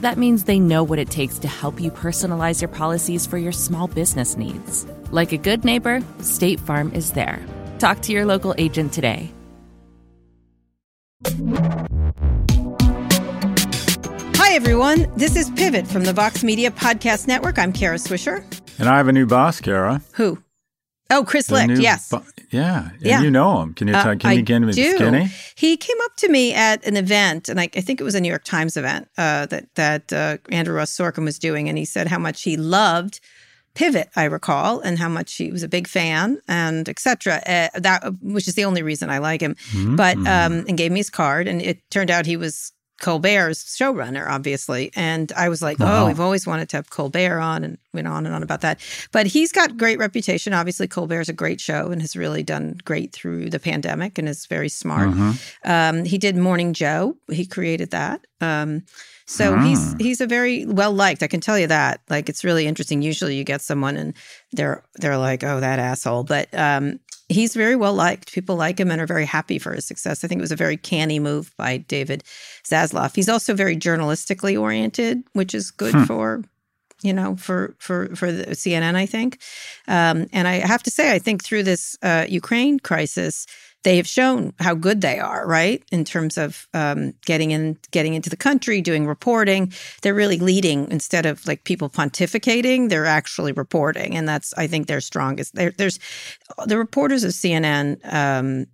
That means they know what it takes to help you personalize your policies for your small business needs. Like a good neighbor, State Farm is there. Talk to your local agent today. Hi, everyone. This is Pivot from the Vox Media Podcast Network. I'm Kara Swisher. And I have a new boss, Kara. Who? Oh, Chris Licht. Yes. bo- yeah. And Yeah. you know him. Can you Uh, can you get him do. skinny? He came up to me at an event, and I, I think it was a New York Times event uh, that that uh, Andrew Ross Sorkin was doing, and he said how much he loved Pivot, I recall, and how much he was a big fan, and etc. Uh, that which is the only reason I like him. Mm-hmm. But um, and gave me his card, and it turned out he was Colbert's showrunner, obviously. And I was like, Wow. oh, we've always wanted to have Colbert on, and went on and on about that. But he's got great reputation. Obviously, Colbert's a great show and has really done great through the pandemic, and is very smart. Mm-hmm. Um, he did Morning Joe. He created that. Um, so he's he's a very well liked. I can tell you that. Like it's really interesting. Usually you get someone and they're they're like, oh, that asshole. But um, he's very well liked. People like him and are very happy for his success. I think it was a very canny move by David Zaslav. He's also very journalistically oriented, which is good for you know for for for the CNN. I think, um, and I have to say, I think through this uh, Ukraine crisis. They have shown how good they are, right? In terms of um, getting in, getting into the country, doing reporting. They're really leading instead of like people pontificating. They're actually reporting, and that's I think their strongest. There, there's the reporters of CNN um,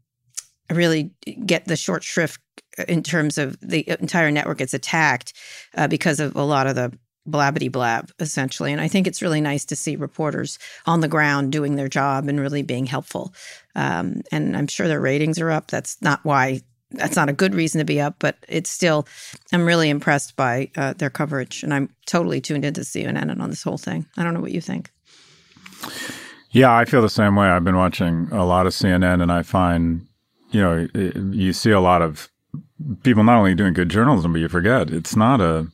really get the short shrift in terms of the entire network gets attacked uh, because of a lot of the blabbity blab essentially. And i think it's really nice to see reporters on the ground doing their job and really being helpful. Um, and i'm sure their ratings are up. That's not why that's not a good reason to be up but it's still i'm really impressed by uh, their coverage. And i'm totally tuned into cnn and on this whole thing. I don't know what you think. Yeah, I feel the same way. I've been watching a lot of CNN, and I find, you know, you see a lot of people not only doing good journalism, but you forget it's not a,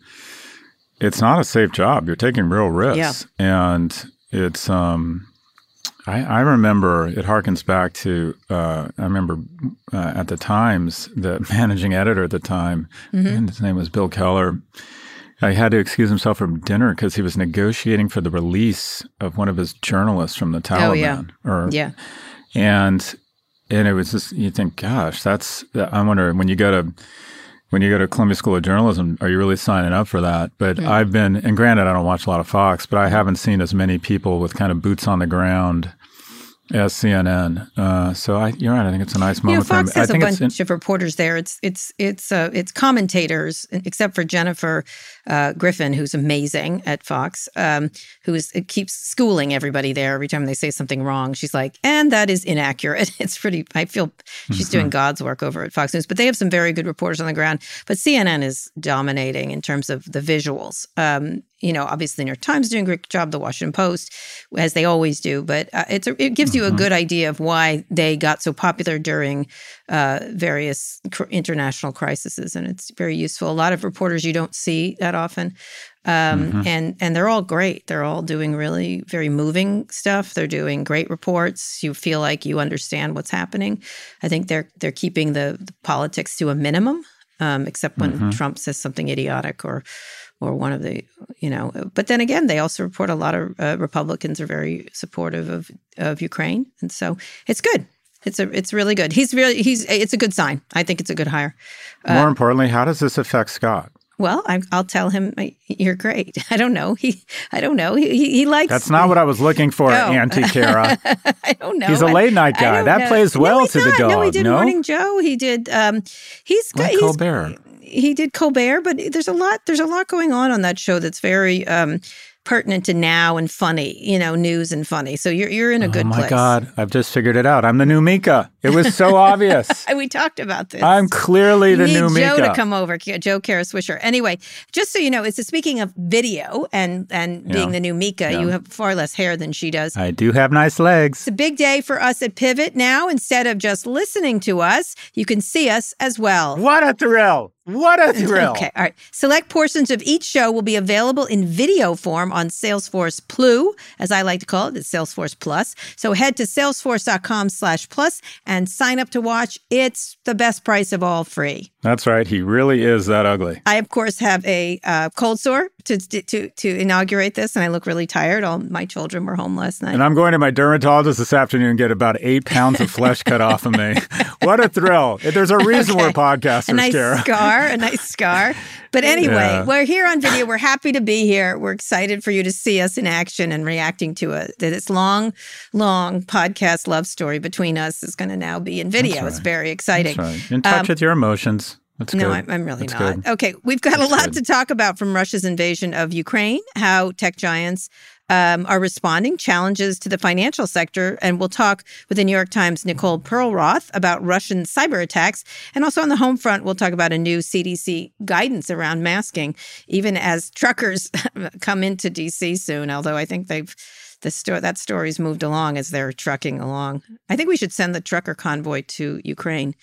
it's not a safe job. You're taking real risks, and it's. um I, I remember it harkens back to uh, I remember uh, at the Times the managing editor at the time, and his name was Bill Keller. I had to excuse himself from dinner because he was negotiating for the release of one of his journalists from the Taliban. Oh, yeah. Or yeah and and it was just you think, gosh, that's I wonder when you go to when you go to Columbia School of Journalism, are you really signing up for that? But I've been and granted I don't watch a lot of Fox, but I haven't seen as many people with kind of boots on the ground as CNN. Uh, so I, you're right. I think it's a nice You know, moment for him. Fox I has a bunch in- of reporters there. It's it's it's uh, it's commentators, except for Jennifer uh, Griffin, who's amazing at Fox, um, who is keeps schooling everybody there. Every time they say something wrong, she's like, "And that is inaccurate." It's pretty. I feel she's doing God's work over at Fox News, but they have some very good reporters on the ground. But CNN is dominating in terms of the visuals. Um, you know, obviously, New York Times doing a great job, the Washington Post, as they always do. But uh, it's a, it gives you a good idea of why they got so popular during uh, various cr- international crises, and it's very useful. A lot of reporters you don't see that often, um, and and they're all great. They're all doing really very moving stuff. They're doing great reports. You feel like you understand what's happening. I think they're they're keeping the, the politics to a minimum, um, except when Trump says something idiotic or or one of the you know. But then again, they also report a lot of uh, Republicans are very supportive of of Ukraine, and so it's good. It's a it's really good. He's really he's it's a good sign. I think it's a good hire. More uh, importantly, how does this affect Scott? Well, I, will tell him you're great. I don't know. He, I don't know. He, he, he likes. That's not what I was looking for, oh. Auntie Kara. I don't know. He's a late night guy. That know. plays well no, to not. the dog. No, he did no? Morning Joe. He did. Um, he's like he's, Colbert. He did Colbert, but there's a lot. There's a lot going on on that show that's very. Um, pertinent to now and funny, you know, news and funny. So you're you're in a good place. Oh my place. God, I've just figured it out. I'm the new Mika. It was so obvious. And we talked about this. I'm clearly the need new Joe Mika. to come over, Joe Kara Swisher. Anyway, just so you know, it's speaking of video and and Yeah. being the new Mika. Yeah. You have far less hair than she does. I do have nice legs. It's a big day for us at Pivot now. Instead of just listening to us, you can see us as well. What a thrill! What a thrill! Okay, all right. Select portions of each show will be available in video form on Salesforce Plu, as I like to call it, it's Salesforce Plus. So head to salesforce.com slash plus and sign up to watch. It's the best price of all free. That's right. He really is that ugly. I, of course, have a uh, cold sore to, to to inaugurate this, and I look really tired. All my children were home last night. And I'm going to my dermatologist this afternoon and get about eight pounds of flesh cut off of me. what a thrill! There's a reason we're podcasters, a nice scar, a nice scar. But anyway, Yeah. we're here on video. We're happy to be here. We're excited for you to see us in action and reacting to it. This long, long podcast love story between us is going to now be in video. That's It's very exciting. That's right. In touch Um, with your emotions. That's No. I'm, I'm really That's not. good. Okay, we've got a lot good. to talk about from Russia's invasion of Ukraine, how tech giants um, are responding, challenges to the financial sector, and we'll talk with the New York Times' Nicole Perlroth about Russian cyber attacks. And also on the home front, we'll talk about a new CDC guidance around masking, even as truckers come into DC soon. Although I think they've the sto- that story's moved along as they're trucking along. I think we should send the trucker convoy to Ukraine.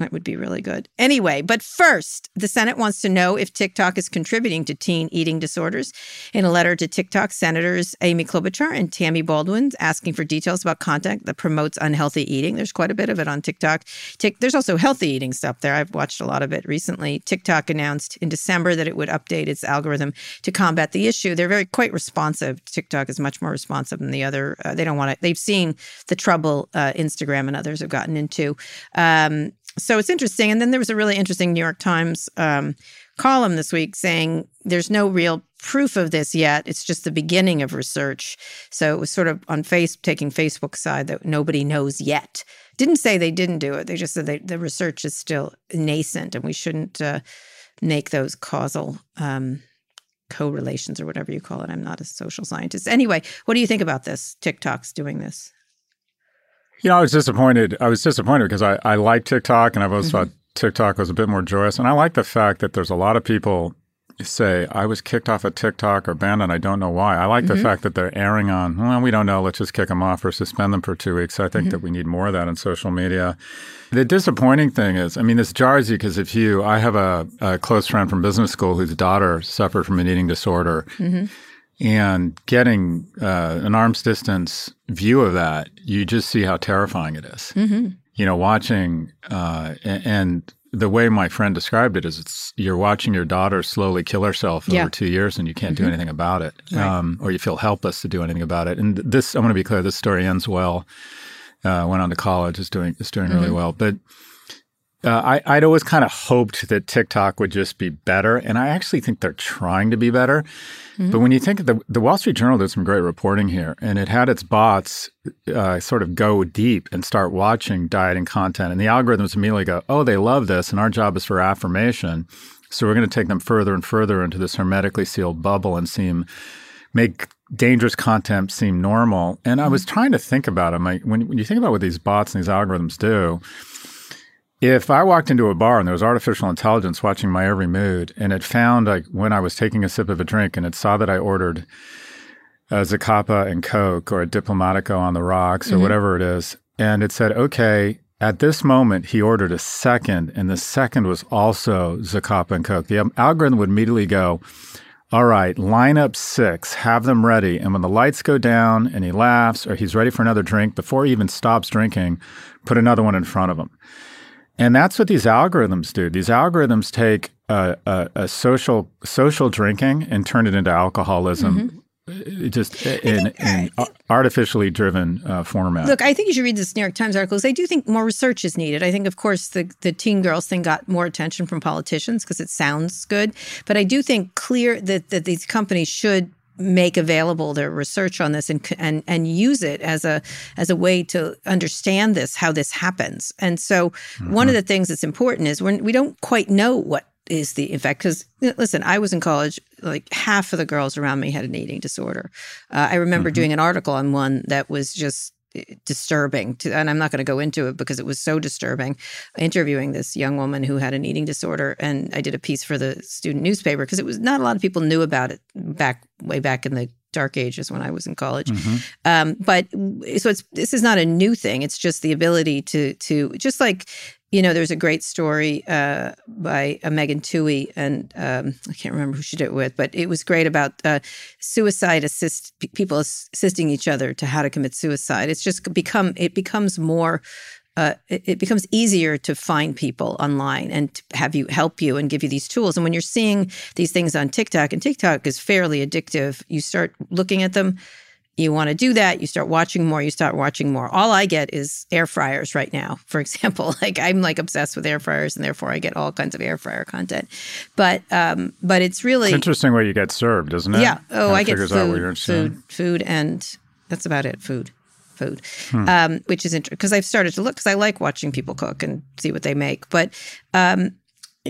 That would be really good. Anyway, but first, the Senate wants to know if TikTok is contributing to teen eating disorders. In a letter to TikTok, Senators Amy Klobuchar and Tammy Baldwin asking for details about content that promotes unhealthy eating. There's quite a bit of it on TikTok. Tik- There's also healthy eating stuff there. I've watched a lot of it recently. TikTok announced in December that it would update its algorithm to combat the issue. They're very quite responsive. TikTok is much more responsive than the other. Uh, they don't want to. They've seen the trouble uh, Instagram and others have gotten into. Um, so it's interesting. And then there was a really interesting New York Times um, column this week saying there's no real proof of this yet. It's just the beginning of research. So it was sort of on face taking Facebook side that nobody knows yet. Didn't say they didn't do it. They just said they, the research is still nascent, and we shouldn't uh, make those causal. Um, correlations or whatever you call it. I'm not a social scientist. Anyway, what do you think about this? TikTok's doing this. You know, I was disappointed. I was disappointed because I, I like TikTok and I've always Mm-hmm. thought TikTok was a bit more joyous. And I like the fact that there's a lot of people say, I was kicked off of TikTok or banned and I don't know why. I like Mm-hmm. the fact that they're airing on, well, we don't know, let's just kick them off or suspend them for two weeks. I Mm-hmm. think that we need more of that in social media. The disappointing thing is, I mean, this jars you because if you, I have a, a close friend from business school whose daughter suffered from an eating disorder. And getting uh, an arm's distance view of that, you just see how terrifying it is. You know, watching uh, and the way my friend described it is, it's you're watching your daughter slowly kill herself Yeah. over two years, and you can't do anything about it, Right. um, or you feel helpless to do anything about it. And this, I want to be clear, this story ends well. Uh, went on to college, is doing is doing really well, but. Uh, I, I'd always kind of hoped that TikTok would just be better, and I actually think they're trying to be better. But when you think of the the Wall Street Journal did some great reporting here, and it had its bots uh, sort of go deep and start watching dieting content, and the algorithms immediately go, "Oh, they love this," and our job is for affirmation. So we're going to take them further and further into this hermetically sealed bubble and seem make dangerous content seem normal. And I was trying to think about them. Like when, when you think about what these bots and these algorithms do, if I walked into a bar and there was artificial intelligence watching my every mood, and it found like when I was taking a sip of a drink, and it saw that I ordered a Zacapa and Coke or a Diplomatico on the rocks or mm-hmm. whatever it is, and it said, okay, at this moment he ordered a second, and the second was also Zacapa and Coke. The algorithm would immediately go, all right, line up six, have them ready. And when the lights go down and he laughs or he's ready for another drink, before he even stops drinking, put another one in front of him. And that's what these algorithms do. These algorithms take a, a, a social social drinking and turn it into alcoholism. Mm-hmm. uh, Just in, in artificially driven uh, format. Look, I think you should read this New York Times articles. I do think more research is needed. I think, of course, the, the teen girls thing got more attention from politicians because it sounds good. But I do think clear that, that these companies should make available their research on this and and and use it as a as a way to understand this how this happens. And so mm-hmm. one of the things that's important is when we don't quite know what is the effect because listen i was in college like half of the girls around me had an eating disorder uh, i remember mm-hmm. doing an article on one that was just disturbing to, and i'm not going to go into it because it was so disturbing interviewing this young woman who had an eating disorder and i did a piece for the student newspaper because it was not a lot of people knew about it back way back in the dark ages when I was in college. Mm-hmm. Um, but so it's this is not a new thing. It's just the ability to to just like you know, there's a great story uh, by uh, Megan Twohey, and um, I can't remember who she did it with, but it was great about uh, suicide assist p- people assisting each other to how to commit suicide. It's just become it becomes more. Uh, it, it, becomes easier to find people online and have you help you and give you these tools. And when you're seeing these things on TikTok, and TikTok is fairly addictive, you start looking at them you want to do that, you start watching more, you start watching more. All I get is air fryers right now, for example. Like I'm like obsessed with air fryers and therefore I get all kinds of air fryer content. But um but it's really it's interesting what you get served, isn't it? Yeah. Oh, I get food, food, food and that's about it. Food. Food, hmm. um, which is interesting because I've started to look because I like watching people cook and see what they make. But um,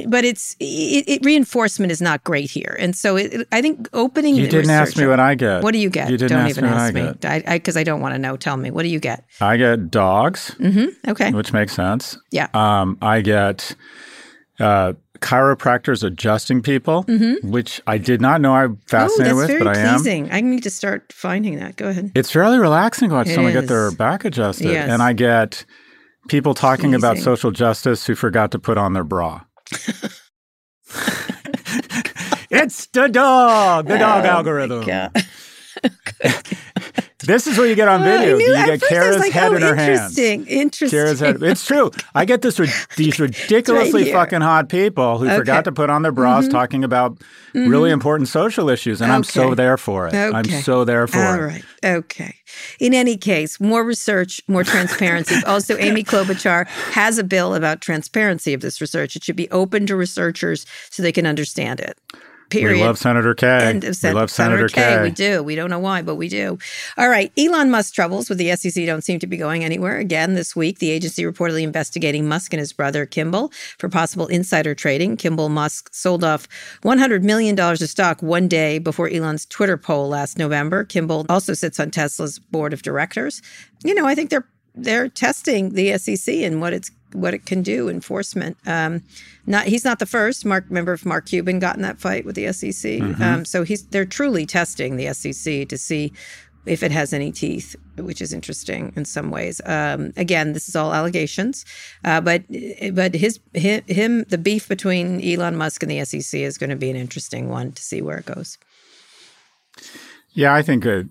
but it's it, it, reinforcement is not great here, and so it, I think opening. You didn't ask me what I get. What do you get? You didn't don't ask even me ask me because I, I, I, don't want to know. Tell me what do you get? I get dogs. Mm-hmm. Okay, which makes sense. Yeah. Um, I get uh, chiropractors adjusting people, mm-hmm. which I did not know I'm fascinated oh, with, but pleasing. I am. I need to start finding that. Go ahead. It's fairly relaxing to watch it someone is. get their back adjusted, yes. and I get people talking pleasing. about social justice who forgot to put on their bra. It's the dog, the oh dog oh algorithm. this is what you get on video. Knew, you get Kara's like, head oh, in her hands. Interesting. Interesting. Kara's head. It's true. I get this these ridiculously right fucking hot people who okay. forgot to put on their bras mm-hmm. talking about mm-hmm. really important social issues, and okay. I'm so there for it. Okay. I'm so there for All it. All right. Okay. In any case, more research, more transparency. also, Amy Klobuchar has a bill about transparency of this research. It should be open to researchers so they can understand it. Period. We love Senator K. we love Senator, Senator. We do. We don't know why, but we do. All right. Elon Musk troubles with the SEC don't seem to be going anywhere. Again, this week, the agency reportedly investigating Musk and his brother Kimball for possible insider trading. Kimball Musk sold off $100 million of stock one day before Elon's Twitter poll last November. Kimball also sits on Tesla's board of directors. You know, I think they're they're testing the SEC and what it's what it can do enforcement. Um, not he's not the first. Mark, remember if Mark Cuban got in that fight with the SEC. Mm-hmm. Um, so he's they're truly testing the SEC to see if it has any teeth, which is interesting in some ways. Um, again, this is all allegations, uh, but but his him the beef between Elon Musk and the SEC is going to be an interesting one to see where it goes. Yeah, I think uh,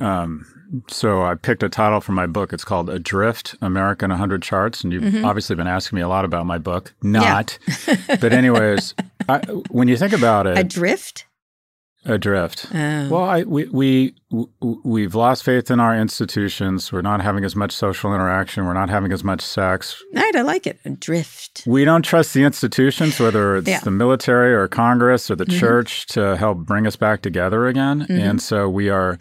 um, so. I picked a title for my book. It's called Adrift America in 100 Charts. And you've mm-hmm. obviously been asking me a lot about my book. Not. Yeah. but, anyways, I, when you think about it, Adrift? Adrift. Oh. Well, I, we, we, we've lost faith in our institutions. We're not having as much social interaction. We're not having as much sex. Right, I like it. Adrift. We don't trust the institutions, whether it's yeah. the military or Congress or the mm-hmm. church, to help bring us back together again. Mm-hmm. And so we are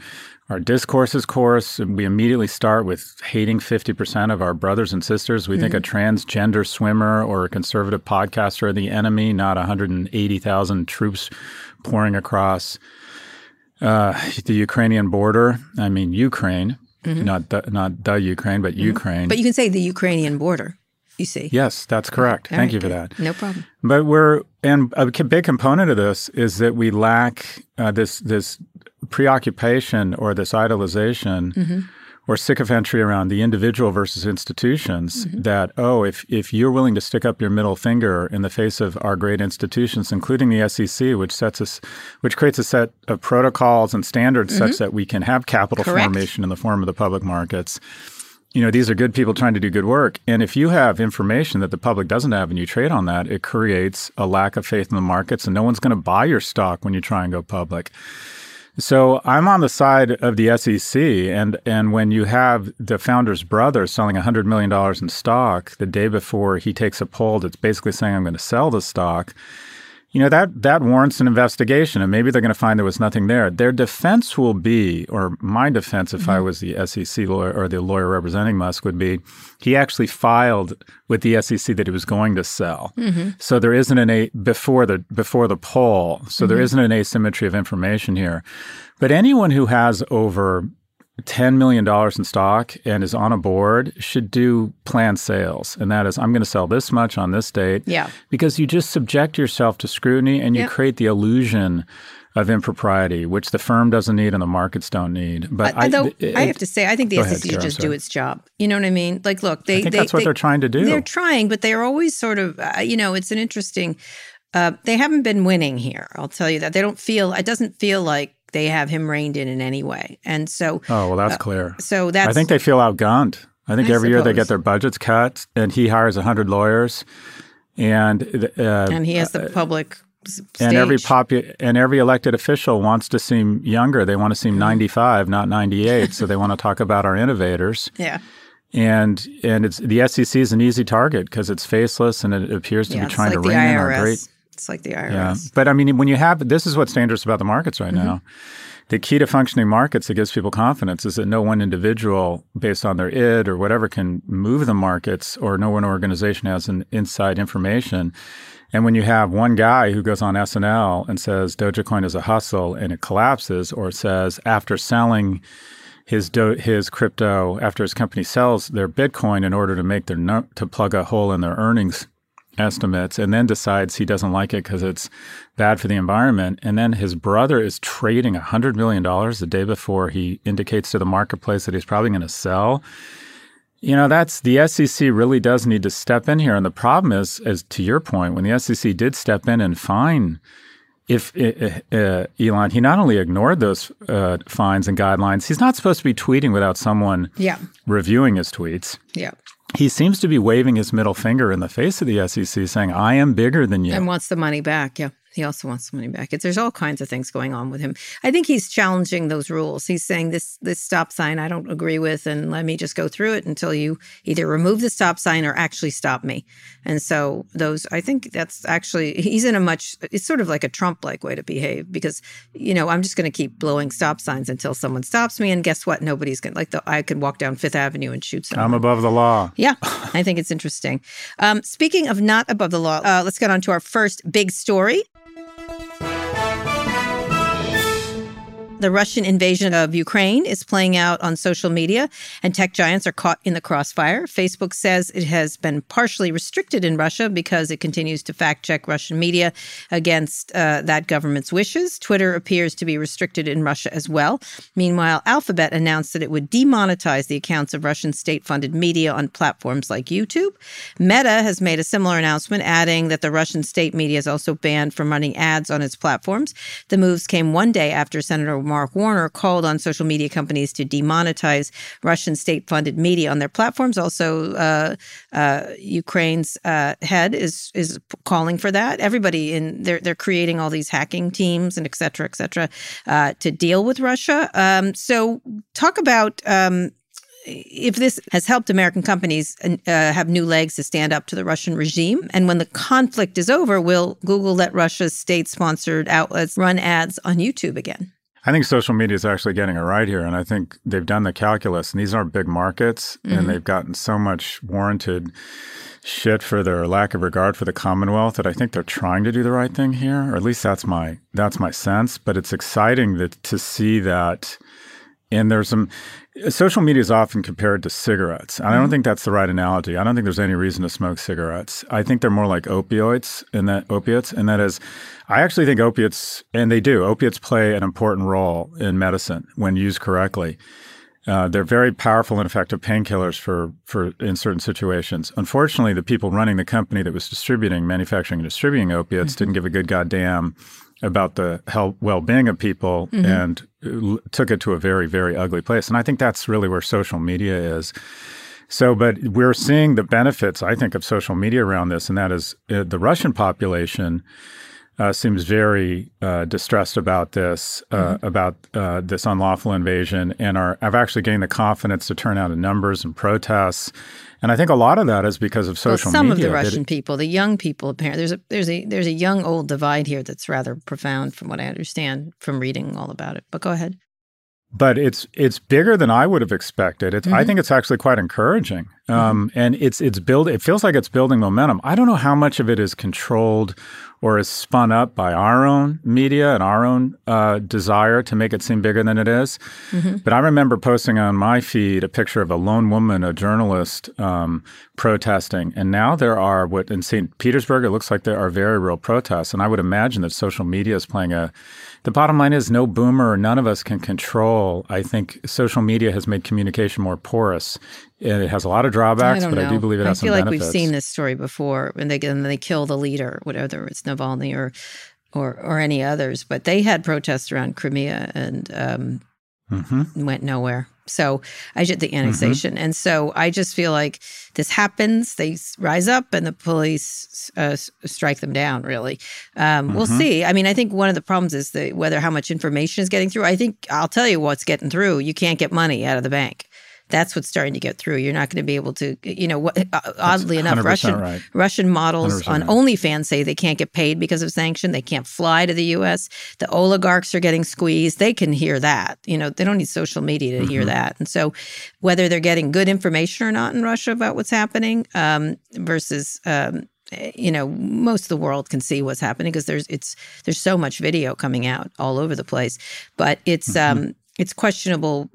our discourse is coarse. We immediately start with hating 50% of our brothers and sisters. We mm-hmm. think a mm-hmm. transgender swimmer or a conservative podcaster are the enemy, not 180,000 troops pouring across uh, the Ukrainian border. I mean, Ukraine, mm-hmm. not, the, not the Ukraine, but mm-hmm. Ukraine. But you can say the Ukrainian border. You see. Yes, that's correct. All Thank right, you for good. that. No problem. But we're and a big component of this is that we lack uh, this this preoccupation or this idolization mm-hmm. or sycophantry around the individual versus institutions mm-hmm. that oh if if you're willing to stick up your middle finger in the face of our great institutions including the SEC which sets us which creates a set of protocols and standards mm-hmm. such that we can have capital Correct. formation in the form of the public markets you know, these are good people trying to do good work. And if you have information that the public doesn't have and you trade on that, it creates a lack of faith in the markets and no one's going to buy your stock when you try and go public. So I'm on the side of the SEC, and and when you have the founder's brother selling $100 million in stock the day before he takes a poll that's basically saying I'm going to sell the stock, you know that that warrants an investigation and maybe they're going to find there was nothing there their defense will be or my defense if mm-hmm. i was the sec lawyer or the lawyer representing musk would be he actually filed with the sec that he was going to sell mm-hmm. so there isn't an a before the before the poll so mm-hmm. there isn't an asymmetry of information here but anyone who has over $10 million in stock and is on a board should do planned sales. And that is, I'm going to sell this much on this date. Yeah. Because you just subject yourself to scrutiny and you yep. create the illusion of impropriety, which the firm doesn't need and the markets don't need. But I, though, it, I have to say, I think the SEC should just do its job. You know what I mean? Like, look, they, I think they, that's what they, are trying to do. They're trying, but they're always sort of, uh, you know, it's an interesting. Uh, they haven't been winning here. I'll tell you that. They don't feel. It doesn't feel like they have him reined in in any way. And so, oh well, that's uh, clear. So that's. I think they feel outgunned. I think I every suppose. year they get their budgets cut, and he hires hundred lawyers, and uh, and he has the uh, public. Stage. And every popu- and every elected official wants to seem younger. They want to seem mm-hmm. 95, not 98. so they want to talk about our innovators. Yeah. And and it's the SEC is an easy target because it's faceless and it appears to yeah, be trying like to rein in our great it's like the IRS. Yeah. But I mean, when you have this is what's dangerous about the markets right mm-hmm. now. The key to functioning markets that gives people confidence is that no one individual, based on their id or whatever, can move the markets, or no one organization has an inside information. And when you have one guy who goes on SNL and says Dogecoin is a hustle and it collapses, or says after selling his do, his crypto after his company sells their Bitcoin in order to make their no, to plug a hole in their earnings estimates and then decides he doesn't like it because it's bad for the environment. And then his brother is trading $100 million the day before he indicates to the marketplace that he's probably going to sell. You know, that's the SEC really does need to step in here. And the problem is, as to your point, when the SEC did step in and fine if uh, uh, Elon, he not only ignored those uh, fines and guidelines, he's not supposed to be tweeting without someone yeah. reviewing his tweets. Yeah he seems to be waving his middle finger in the face of the SEC, saying, I am bigger than you. And wants the money back. Yeah. He also wants the money back. It's, there's all kinds of things going on with him. I think he's challenging those rules. He's saying this this stop sign I don't agree with, and let me just go through it until you either remove the stop sign or actually stop me. And so those, I think that's actually he's in a much. It's sort of like a Trump like way to behave because you know I'm just going to keep blowing stop signs until someone stops me, and guess what? Nobody's going to like the I could walk down Fifth Avenue and shoot someone. I'm above the law. Yeah, I think it's interesting. Um, speaking of not above the law, uh, let's get on to our first big story. The Russian invasion of Ukraine is playing out on social media, and tech giants are caught in the crossfire. Facebook says it has been partially restricted in Russia because it continues to fact check Russian media against uh, that government's wishes. Twitter appears to be restricted in Russia as well. Meanwhile, Alphabet announced that it would demonetize the accounts of Russian state funded media on platforms like YouTube. Meta has made a similar announcement, adding that the Russian state media is also banned from running ads on its platforms. The moves came one day after Senator Mark Warner called on social media companies to demonetize Russian state funded media on their platforms. Also, uh, uh, Ukraine's uh, head is is calling for that. Everybody in they're they're creating all these hacking teams and et cetera, et cetera, uh, to deal with Russia. Um, so, talk about. Um, if this has helped American companies uh, have new legs to stand up to the Russian regime, and when the conflict is over, will Google let Russia's state sponsored outlets run ads on YouTube again? I think social media is actually getting it right here. And I think they've done the calculus, and these aren't big markets, mm-hmm. and they've gotten so much warranted shit for their lack of regard for the Commonwealth that I think they're trying to do the right thing here, or at least that's my that's my sense. But it's exciting that to see that and there's some social media is often compared to cigarettes. And I don't mm-hmm. think that's the right analogy. I don't think there's any reason to smoke cigarettes. I think they're more like opioids and that opiates, and that is, I actually think opiates, and they do. Opiates play an important role in medicine when used correctly. Uh, they're very powerful and effective painkillers for, for in certain situations. Unfortunately, the people running the company that was distributing, manufacturing, and distributing opiates mm-hmm. didn't give a good goddamn about the health, well-being of people mm-hmm. and took it to a very very ugly place and i think that's really where social media is So, but we're seeing the benefits, I think, of social media around this, and that is uh, the Russian population uh, seems very uh, distressed about this, uh, mm-hmm. about uh, this unlawful invasion, and are have actually gained the confidence to turn out in numbers and protests. And I think a lot of that is because of social well, some media. Some of the Russian it, people, the young people, apparently, there's a there's a there's a young old divide here that's rather profound, from what I understand from reading all about it. But go ahead but it's it's bigger than I would have expected. It's mm-hmm. I think it's actually quite encouraging, um, mm-hmm. and it's it's build. It feels like it's building momentum. I don't know how much of it is controlled or is spun up by our own media and our own uh, desire to make it seem bigger than it is. Mm-hmm. But I remember posting on my feed a picture of a lone woman, a journalist, um, protesting, and now there are what in St. Petersburg it looks like there are very real protests, and I would imagine that social media is playing a the bottom line is no boomer none of us can control. I think social media has made communication more porous. And it has a lot of drawbacks, I but know. I do believe it has some benefits. I feel like we've seen this story before when they and they kill the leader, whatever it's Navalny or or or any others. But they had protests around Crimea and um, mm-hmm. went nowhere. So I just the mm-hmm. annexation, mm-hmm. and so I just feel like this happens. They rise up, and the police uh, strike them down. Really, um, mm-hmm. we'll see. I mean, I think one of the problems is the whether how much information is getting through. I think I'll tell you what's getting through. You can't get money out of the bank that's what's starting to get through. You're not going to be able to, you know, what, uh, oddly enough, Russian right. Russian models on right. OnlyFans say they can't get paid because of sanction. They can't fly to the U.S. The oligarchs are getting squeezed. They can hear that. You know, they don't need social media to mm-hmm. hear that. And so, whether they're getting good information or not in Russia about what's happening um, versus um, you know most of the world can see what's happening because there's it's there's so much video coming out all over the place but it's mm-hmm. um it's questionable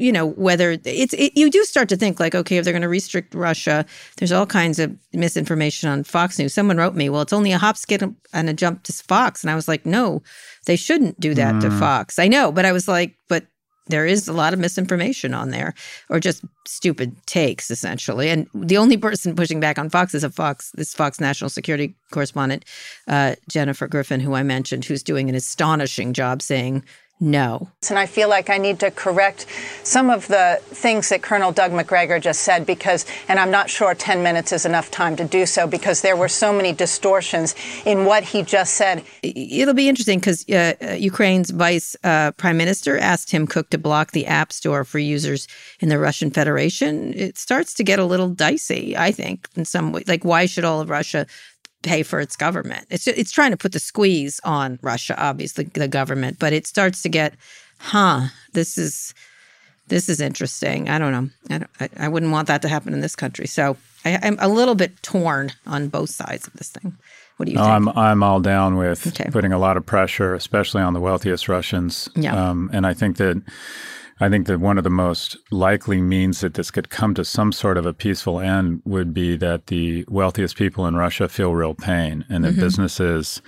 you know whether it's it, you do start to think like okay if they're going to restrict Russia there's all kinds of misinformation on Fox News. Someone wrote me well it's only a hop skip and a jump to Fox. And I was like no they shouldn't do that mm. to Fox. I know but I was like but there is a lot of misinformation on there or just stupid takes essentially. And the only person pushing back on fox is a fox this fox national security correspondent uh, jennifer griffin who i mentioned who's doing an astonishing job saying no. And I feel like I need to correct some of the things that Colonel Doug Macgregor just said because, and I'm not sure 10 minutes is enough time to do so because there were so many distortions in what he just said. It'll be interesting because uh, uh, Ukraine's vice uh, prime minister asked Tim Cook to block the app store for users in the Russian Federation. It starts to get a little dicey, I think, in some way. Like, why should all of Russia pay for its government. It's it's trying to put the squeeze on Russia, obviously the government, but it starts to get, huh? This is this is interesting. I don't know. I, don't, I, I wouldn't want that to happen in this country. So I, am a little bit torn on both sides of this thing. What do you think? I'm I'm all down with okay. putting a lot of pressure, especially on the wealthiest Russians. Yeah. Um, and I think that I think that one of the most likely means that this could come to some sort of a peaceful end would be that the wealthiest people in Russia feel real pain and that mm-hmm. businesses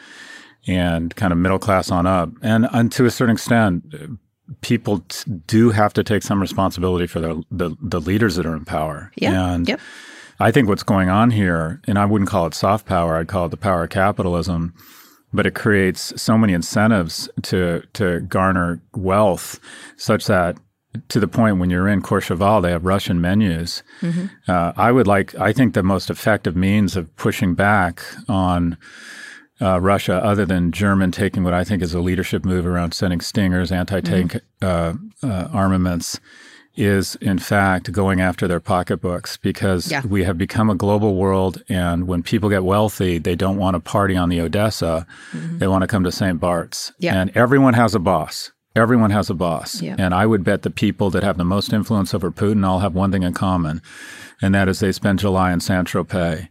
and kind of middle class on up, and, and to a certain extent, people t- do have to take some responsibility for the, the, the leaders that are in power. Yeah. And yep. I think what's going on here, and I wouldn't call it soft power, I'd call it the power of capitalism but it creates so many incentives to to garner wealth such that to the point when you're in Courchevel, they have Russian menus. Mm-hmm. Uh, I would like, I think the most effective means of pushing back on uh, Russia, other than German taking what I think is a leadership move around sending stingers, anti tank mm-hmm. uh, uh, armaments, is in fact going after their pocketbooks because yeah. we have become a global world. And when people get wealthy, they don't want to party on the Odessa. Mm-hmm. They want to come to St. Bart's. Yeah. And everyone has a boss. Everyone has a boss. Yeah. And I would bet the people that have the most influence over Putin all have one thing in common, and that is they spend July in Saint Tropez.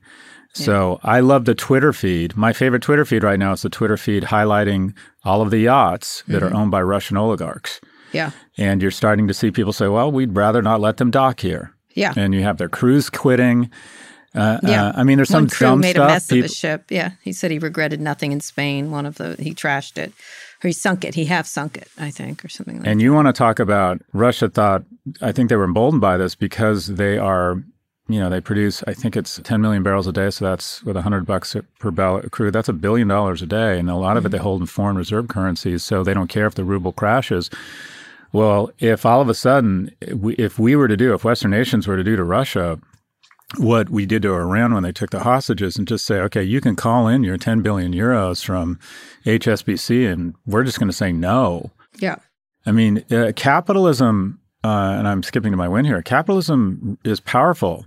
So I love the Twitter feed. My favorite Twitter feed right now is the Twitter feed highlighting all of the yachts that mm-hmm. are owned by Russian oligarchs. Yeah. And you're starting to see people say, well, we'd rather not let them dock here. Yeah. And you have their crews quitting. Uh, yeah. Uh, I mean, there's One some dumb made stuff. a mess people, of a ship. Yeah. He said he regretted nothing in Spain. One of the, he trashed it. Or he sunk it. He half sunk it, I think, or something like and that. And you want to talk about Russia thought, I think they were emboldened by this because they are you know, they produce, I think it's 10 million barrels a day. So that's with 100 bucks per barrel crude. That's a billion dollars a day. And a lot of mm-hmm. it they hold in foreign reserve currencies. So they don't care if the ruble crashes. Well, if all of a sudden, if we were to do, if Western nations were to do to Russia what we did to Iran when they took the hostages and just say, okay, you can call in your 10 billion euros from HSBC and we're just going to say no. Yeah. I mean, uh, capitalism, uh, and I'm skipping to my win here, capitalism is powerful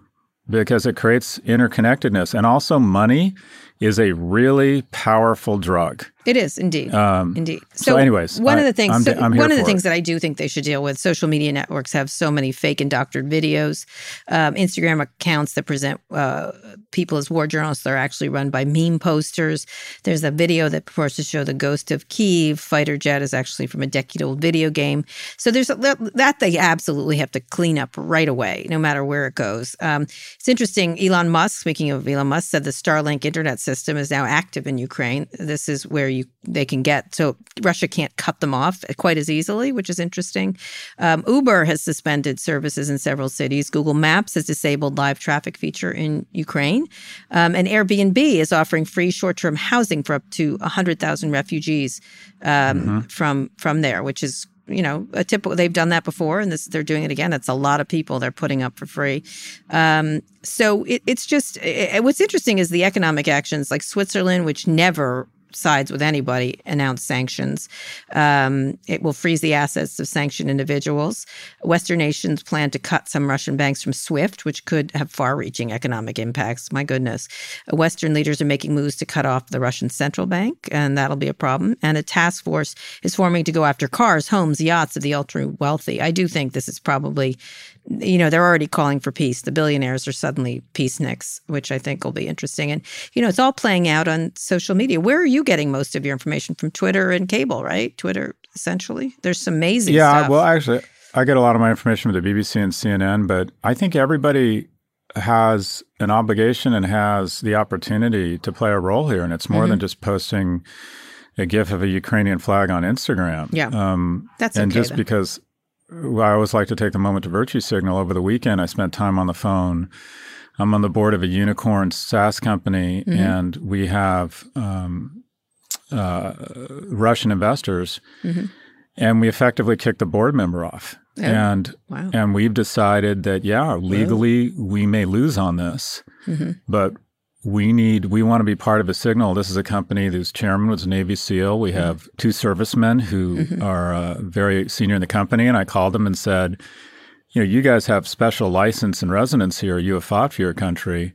because it creates interconnectedness and also money is a really powerful drug. It is indeed, um, indeed. So, so, anyways, one I, of the things, so one of the things it. that I do think they should deal with, social media networks have so many fake and doctored videos, um, Instagram accounts that present uh, people as war journalists. They're actually run by meme posters. There's a video that purports to show the ghost of Kiev fighter jet is actually from a decade-old video game. So there's a, that they absolutely have to clean up right away, no matter where it goes. Um, it's interesting. Elon Musk, speaking of Elon Musk, said the Starlink internet system is now active in Ukraine. This is where you they can get. So Russia can't cut them off quite as easily, which is interesting. Um, Uber has suspended services in several cities. Google Maps has disabled live traffic feature in Ukraine, um, and Airbnb is offering free short-term housing for up to hundred thousand refugees um, mm-hmm. from from there, which is you know a typical they've done that before and this they're doing it again it's a lot of people they're putting up for free um, so it, it's just it, what's interesting is the economic actions like switzerland which never sides with anybody announce sanctions. Um, it will freeze the assets of sanctioned individuals. Western nations plan to cut some Russian banks from SWIFT, which could have far reaching economic impacts. My goodness. Western leaders are making moves to cut off the Russian central bank, and that'll be a problem. And a task force is forming to go after cars, homes, yachts of the ultra wealthy. I do think this is probably you know, they're already calling for peace. The billionaires are suddenly peaceniks, which I think will be interesting. And, you know, it's all playing out on social media. Where are you getting most of your information from? Twitter and cable, right? Twitter, essentially. There's some amazing yeah, stuff. well, actually, I get a lot of my information from the BBC and CNN, but I think everybody has an obligation and has the opportunity to play a role here. And it's more mm-hmm. than just posting a GIF of a Ukrainian flag on Instagram. Yeah. Um, That's And okay, just because I always like to take the moment to virtue signal. Over the weekend, I spent time on the phone. I'm on the board of a unicorn SaaS company, mm-hmm. and we have um, uh, Russian investors, mm-hmm. and we effectively kicked the board member off. Oh, and wow. and we've decided that yeah, legally Whoa. we may lose on this, mm-hmm. but we need we want to be part of a signal this is a company whose chairman was a navy seal we mm-hmm. have two servicemen who mm-hmm. are uh, very senior in the company and i called them and said you know you guys have special license and residence here you have fought for your country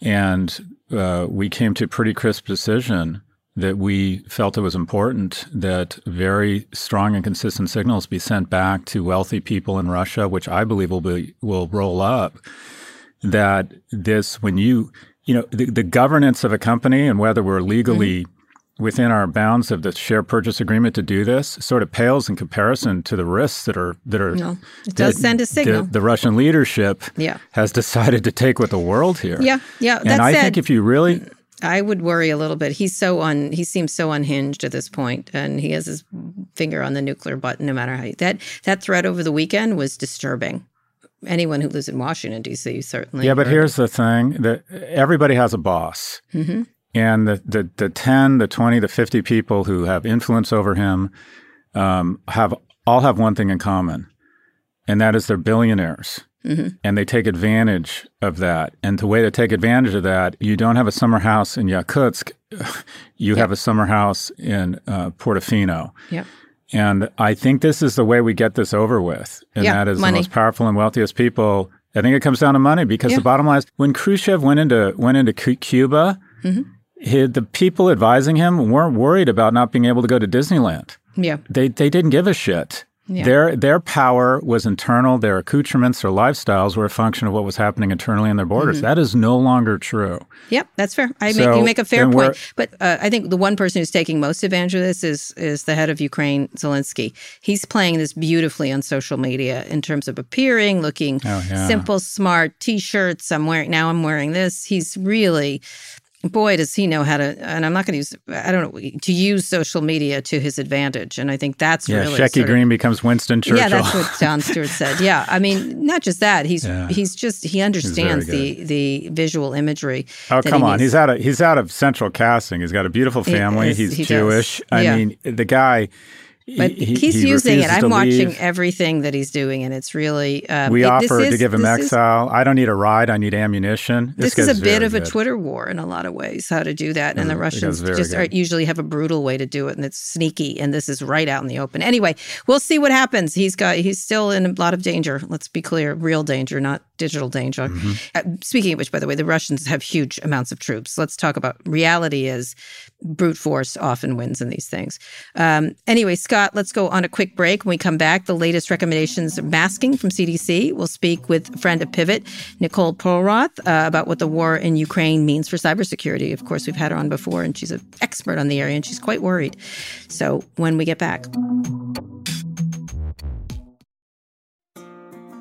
and uh, we came to a pretty crisp decision that we felt it was important that very strong and consistent signals be sent back to wealthy people in russia which i believe will be will roll up that this when you you know, the, the governance of a company and whether we're legally mm-hmm. within our bounds of the share purchase agreement to do this sort of pales in comparison to the risks that are that are. No, it does send a signal. The, the, Russian leadership yeah. has decided to take with the world here. Yeah, yeah. And I said, think if you really. I would worry a little bit. He's so un. He seems so unhinged at this point, and he has his finger on the nuclear button. No matter how he, that that threat over the weekend was disturbing anyone who lives in Washington D.C. certainly. Yeah, but here's the thing: that everybody has a boss, mm-hmm. and the, the the ten, the twenty, the fifty people who have influence over him um, have all have one thing in common, and that is they're billionaires. Mm-hmm. And they take advantage of that. And the way to take advantage of that, you don't have a summer house in Yakutsk, you yep. have a summer house in uh, Portofino. Yep. And I think this is the way we get this over with. And yeah, that is money. the most powerful and wealthiest people. I think it comes down to money because yeah. the bottom line is when Khrushchev went into went into Cuba, mm-hmm. he, the people advising him weren't worried about not being able to go to Disneyland. Yeah. They they didn't give a shit. Yeah. Their their power was internal. Their accoutrements, their lifestyles were a function of what was happening internally in their borders. Mm-hmm. That is no longer true. Yep, that's fair. I so, make, you make a fair point. But uh, I think the one person who's taking most advantage of this is is the head of Ukraine, Zelensky. He's playing this beautifully on social media in terms of appearing, looking oh, yeah. simple, smart T-shirts. I'm wearing now. I'm wearing this. He's really boy, does he know how to, and I'm not going to use, I don't know, to use social media to his advantage. And I think that's yeah, really. Shecky Greene of, becomes Winston Churchill. Yeah, that's what Jon Stewart said. Yeah. I mean, not just that, he's yeah. he's just, he understands the the visual imagery. Oh, come he on. He's out, of, he's out of central casting. He's got a beautiful family. He, he's he Jewish. Does. I yeah. mean, the guy, but he, he's he using it. I'm watching leave. everything that he's doing, and it's really. Um, we it, offered to give him exile. Is, I don't need a ride. I need ammunition. This, this is a bit of good. a Twitter war in a lot of ways. How to do that, and the Russians just are, usually have a brutal way to do it, and it's sneaky. And this is right out in the open. Anyway, we'll see what happens. He's got. He's still in a lot of danger. Let's be clear, real danger, not digital danger. Mm-hmm. Uh, speaking of which, by the way, the Russians have huge amounts of troops. Let's talk about reality. Is brute force often wins in these things. Um, anyway, Scott, let's go on a quick break. When we come back, the latest recommendations of masking from CDC. We'll speak with friend of Pivot, Nicole Perlroth, uh, about what the war in Ukraine means for cybersecurity. Of course, we've had her on before, and she's an expert on the area, and she's quite worried. So when we get back.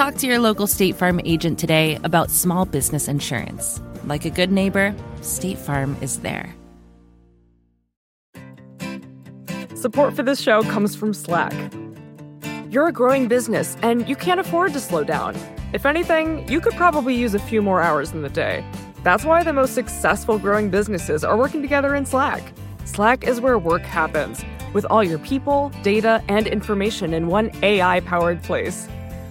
Talk to your local State Farm agent today about small business insurance. Like a good neighbor, State Farm is there. Support for this show comes from Slack. You're a growing business and you can't afford to slow down. If anything, you could probably use a few more hours in the day. That's why the most successful growing businesses are working together in Slack. Slack is where work happens, with all your people, data, and information in one AI powered place.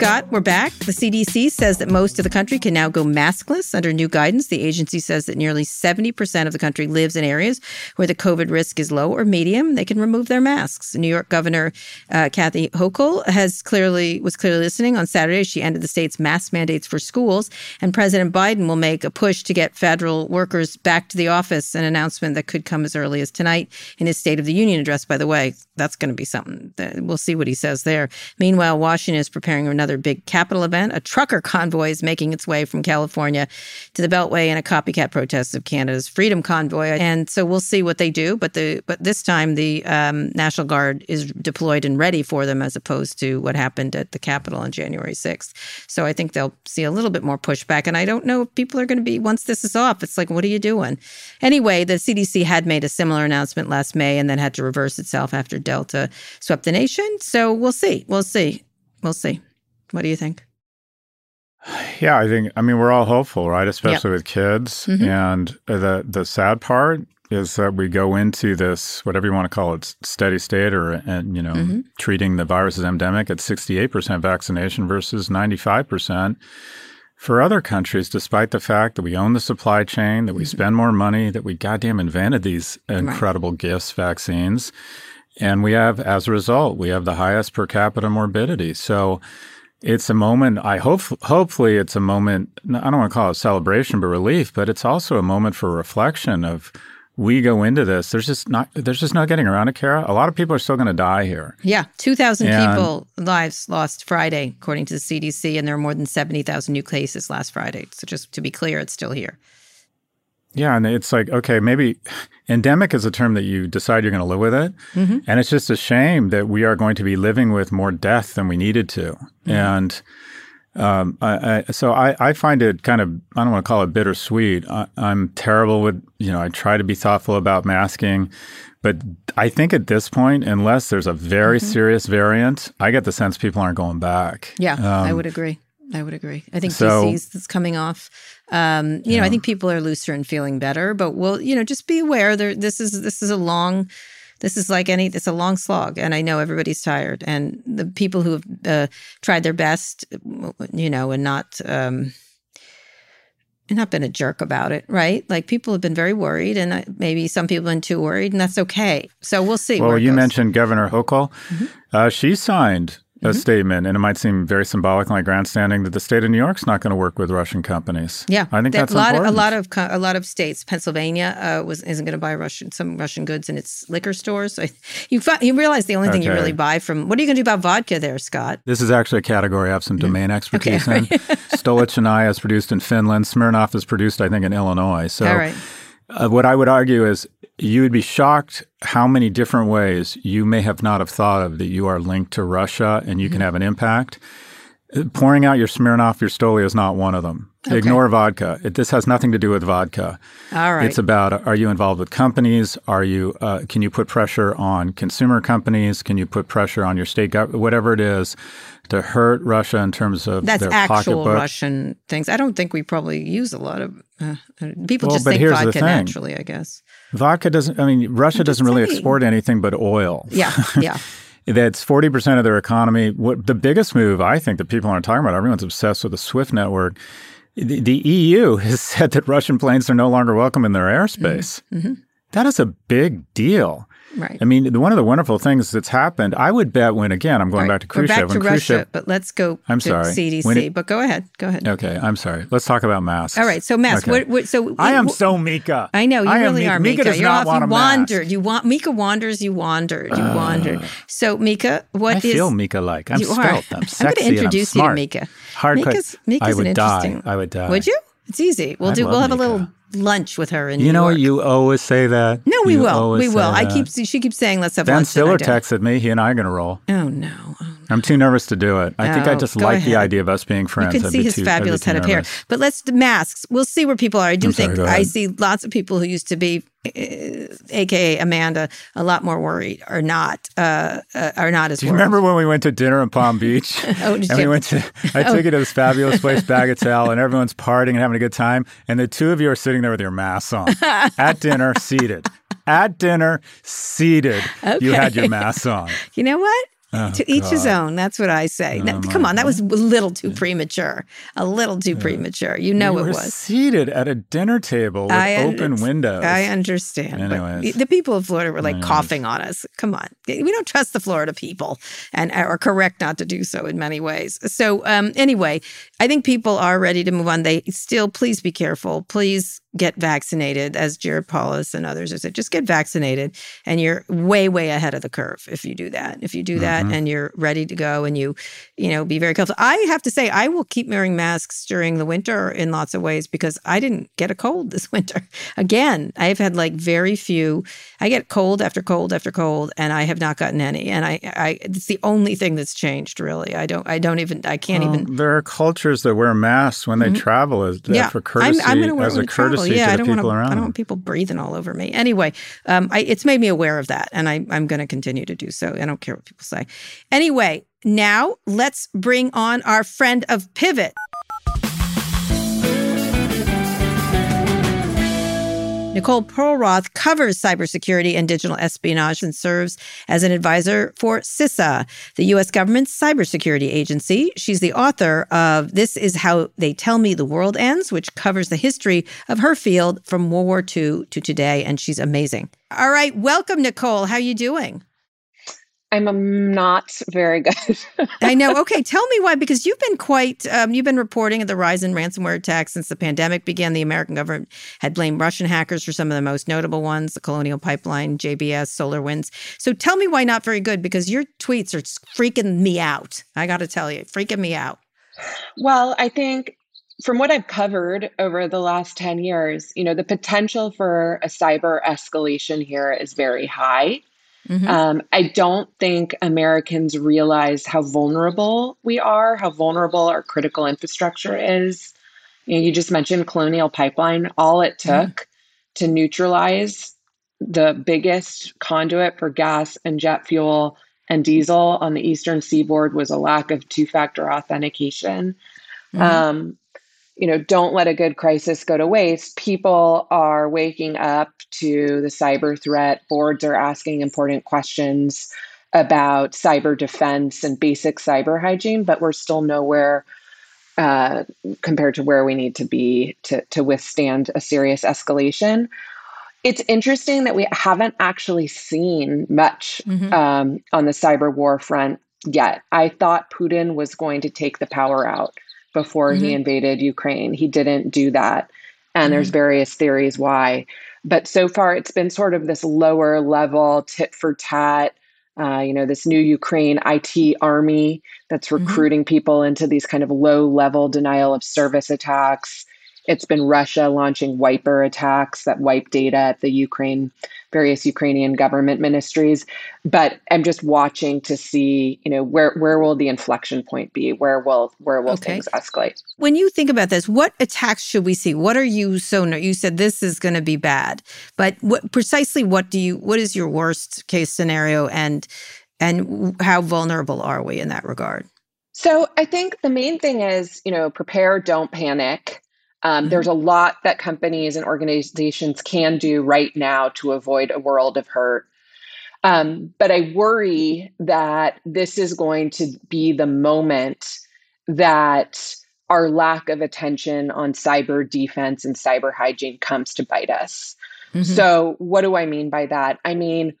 Scott, we're back. The CDC says that most of the country can now go maskless under new guidance. The agency says that nearly 70% of the country lives in areas where the COVID risk is low or medium. They can remove their masks. New York Governor uh, Kathy Hochul has clearly was clearly listening on Saturday. She ended the state's mask mandates for schools, and President Biden will make a push to get federal workers back to the office. An announcement that could come as early as tonight in his State of the Union address. By the way, that's going to be something. That, we'll see what he says there. Meanwhile, Washington is preparing another another big capital event. A trucker convoy is making its way from California to the Beltway in a copycat protest of Canada's Freedom Convoy. And so we'll see what they do. But the but this time the um, National Guard is deployed and ready for them, as opposed to what happened at the Capitol on January 6th. So I think they'll see a little bit more pushback. And I don't know if people are going to be once this is off. It's like, what are you doing? Anyway, the CDC had made a similar announcement last May and then had to reverse itself after Delta swept the nation. So we'll see. We'll see. We'll see. What do you think? Yeah, I think I mean we're all hopeful, right? Especially yep. with kids. Mm-hmm. And the the sad part is that we go into this whatever you want to call it steady state or and you know mm-hmm. treating the virus as endemic at 68% vaccination versus 95% for other countries despite the fact that we own the supply chain that we mm-hmm. spend more money that we goddamn invented these incredible right. gifts vaccines and we have as a result we have the highest per capita morbidity so it's a moment i hope hopefully it's a moment i don't want to call it celebration but relief but it's also a moment for reflection of we go into this there's just not there's just not getting around it kara. A lot of people are still going to die here. Yeah 2000 people lives lost friday according to the cdc and there are more than 70000 new cases last friday. So just to be clear it's still here yeah, and it's like, okay, maybe endemic is a term that you decide you're going to live with it. Mm-hmm. And it's just a shame that we are going to be living with more death than we needed to. Mm-hmm. And um, I, I, so I, I, find it kind of, I don't want to call it bittersweet. I, I'm terrible with, you know, I try to be thoughtful about masking. But I think at this point, unless there's a very mm-hmm. serious variant, I get the sense people aren't going back. Yeah, um, I would agree. I would agree. I think so, is coming off. Um, you yeah. know, I think people are looser and feeling better, but we'll, you know, just be aware there this is this is a long this is like any it's a long slog and i know everybody's tired and the people who have uh, tried their best you know and not um not been a jerk about it right like people have been very worried and maybe some people have been too worried and that's okay so we'll see well you mentioned governor hochul mm-hmm. uh, she signed a mm-hmm. statement, and it might seem very symbolic like grandstanding that the state of New York's not going to work with Russian companies. Yeah, I think that's a lot. Important. Of, a lot of a lot of states. Pennsylvania uh, was isn't going to buy Russian some Russian goods in its liquor stores. So you you realize the only thing you really buy from. What are you going to do about vodka, there, Scott? This is actually a category I have some mm-hmm. domain expertise okay, right. in. Stolichnaya is produced in Finland. Smirnoff is produced, I think, in Illinois. So. All right. Uh, what I would argue is you would be shocked how many different ways you may have not have thought of that you are linked to Russia and you mm-hmm. can have an impact. Uh, pouring out your Smirnoff, your Stoli is not one of them. Okay. Ignore vodka. It, this has nothing to do with vodka. All right. It's about are you involved with companies? Are you uh, can you put pressure on consumer companies? Can you put pressure on your state government? Whatever it is to hurt Russia in terms of that's their actual Russian things. I don't think we probably use a lot of uh, people well, just think vodka naturally. I guess vodka doesn't. I mean, Russia doesn't really export anything but oil. Yeah, yeah. That's forty percent of their economy. What the biggest move I think that people aren't talking about? Everyone's obsessed with the SWIFT network. The, the EU has said that Russian planes are no longer welcome in their airspace. Mm-hmm. mm-hmm. That is a big deal. Right. I mean, one of the wonderful things that's happened, I would bet when again, I'm going right. back to Khrushchev. We're back to Russia, but let's go. I'm sorry, CDC. It, but go ahead. Go ahead. Okay, I'm sorry. Let's talk about masks. All right. So masks. Okay. What, what, so I am so Mika. I know you I really are. Mika, Mika does You're not off. want you wandered. Mask. You want Mika wanders. You wandered. You uh, wandered. So Mika, what I is? I feel Mika like. I'm spelt. I'm sexy. I'm going to introduce you to Mika. Hard Mika's, Mika's I would die. I would die. Would you? It's easy. We'll I do. We'll have Mika. a little lunch with her in you New know York. you always say that no we you will we will i keep she keeps saying let's have ben lunch stiller texted me he and i are going to roll oh no, oh, no. i'm too nervous to do it i think i just like ahead. the idea of us being friends you can I'd see his too, fabulous head of hair but let's the masks we'll see where people are i do I'm think sorry, i see lots of people who used to be uh, aka Amanda, a lot more worried or not, uh, uh, are not as. Do you worried. remember when we went to dinner in Palm Beach? oh, did and you? we went to. I Oh. took you to this fabulous place, Bagatelle, and everyone's partying and having a good time, and the two of you are sitting there with your masks on at dinner, seated. At dinner, seated. You had your masks on. You know what? Oh, to each his own. That's what I say. Oh, Now, come on, that was a little too premature. A little too premature. You know we it were was. seated at a dinner table with I open under- windows. I understand. but the people of Florida were like Anyways. coughing on us. Come on, we don't trust the Florida people, and are correct not to do so in many ways. So um, anyway, I think people are ready to move on. They still, please be careful. Please get vaccinated, as Jared Polis and others have said. Just get vaccinated, and you're way, way ahead of the curve if you do that. If you do that, Mhm. and you're ready to go, and you, you know, be very careful. I have to say, I will keep wearing masks during the winter in lots of ways because I didn't get a cold this winter. Again, I've had like very few. I get cold after cold after cold, and I have not gotten any. And I, I, it's the only thing that's changed. Really, I don't, I don't even, I can't Well, even. There are cultures that wear masks when they Mhm. travel as Yeah, for courtesy, I'm, I'm wear as a when Yeah, I don't want. I don't want people breathing all over me. Anyway, um, I, it's made me aware of that, and I, I'm going to continue to do so. I don't care what people say. Anyway, now let's bring on our friend of Pivot. Nicole Perlroth covers cybersecurity and digital espionage and serves as an advisor for CISA, the U.S. government's cybersecurity agency. She's the author of This Is How They Tell Me the World Ends, which covers the history of her field from World War II to today, and she's amazing. All right, welcome, Nicole. How are you doing? I'm um, not very good. I know. Okay, tell me why. Because you've been quite, um, you've been reporting at the rise in ransomware attacks since the pandemic began. The American government had blamed Russian hackers for some of the most notable ones: the Colonial Pipeline, JBS, SolarWinds. So tell me why not very good? Because your tweets are freaking me out. I got to tell you, freaking me out. well, I think from what I've covered over the last 10 years, you know, the potential for a cyber escalation here is very high. Mhm. Um, I don't think Americans realize how vulnerable we are, how vulnerable our critical infrastructure is. You, know, you just mentioned Colonial Pipeline. All it took to neutralize the biggest conduit for gas and jet fuel and diesel on the eastern seaboard was a lack of two factor authentication. Mhm. Um, you know, don't let a good crisis go to waste. People are waking up to the cyber threat. Boards are asking important questions about cyber defense and basic cyber hygiene, but we're still nowhere uh, compared to where we need to be to, to withstand a serious escalation. It's interesting that we haven't actually seen much Mhm. um, on the cyber war front yet. I thought Putin was going to take the power out before mm-hmm. he invaded Ukraine. He didn't do that. And mm-hmm. there's various theories why. But so far, it's been sort of this lower level tit for tat. Uh, you know, this new Ukraine IT army that's mm-hmm. recruiting mm-hmm. people into these kind of low level denial of service attacks. It's been Russia launching wiper attacks that wipe data at the Ukraine various Ukrainian government ministries. But I'm just watching to see, you know, where where will the inflection point be? Where will where will okay. things escalate? When you think about this, what attacks should we see? What are you so you said this is going to be bad, but what precisely what do you what is your worst case scenario and and how vulnerable are we in that regard? So I think the main thing is, you know, prepare, don't panic. Um, mm-hmm. There's a lot that companies and organizations can do right now to avoid a world of hurt. Um, but I worry that this is going to be the moment that our lack of attention on cyber defense and cyber hygiene comes to bite us. Mm-hmm. So, what do I mean by that? I mean,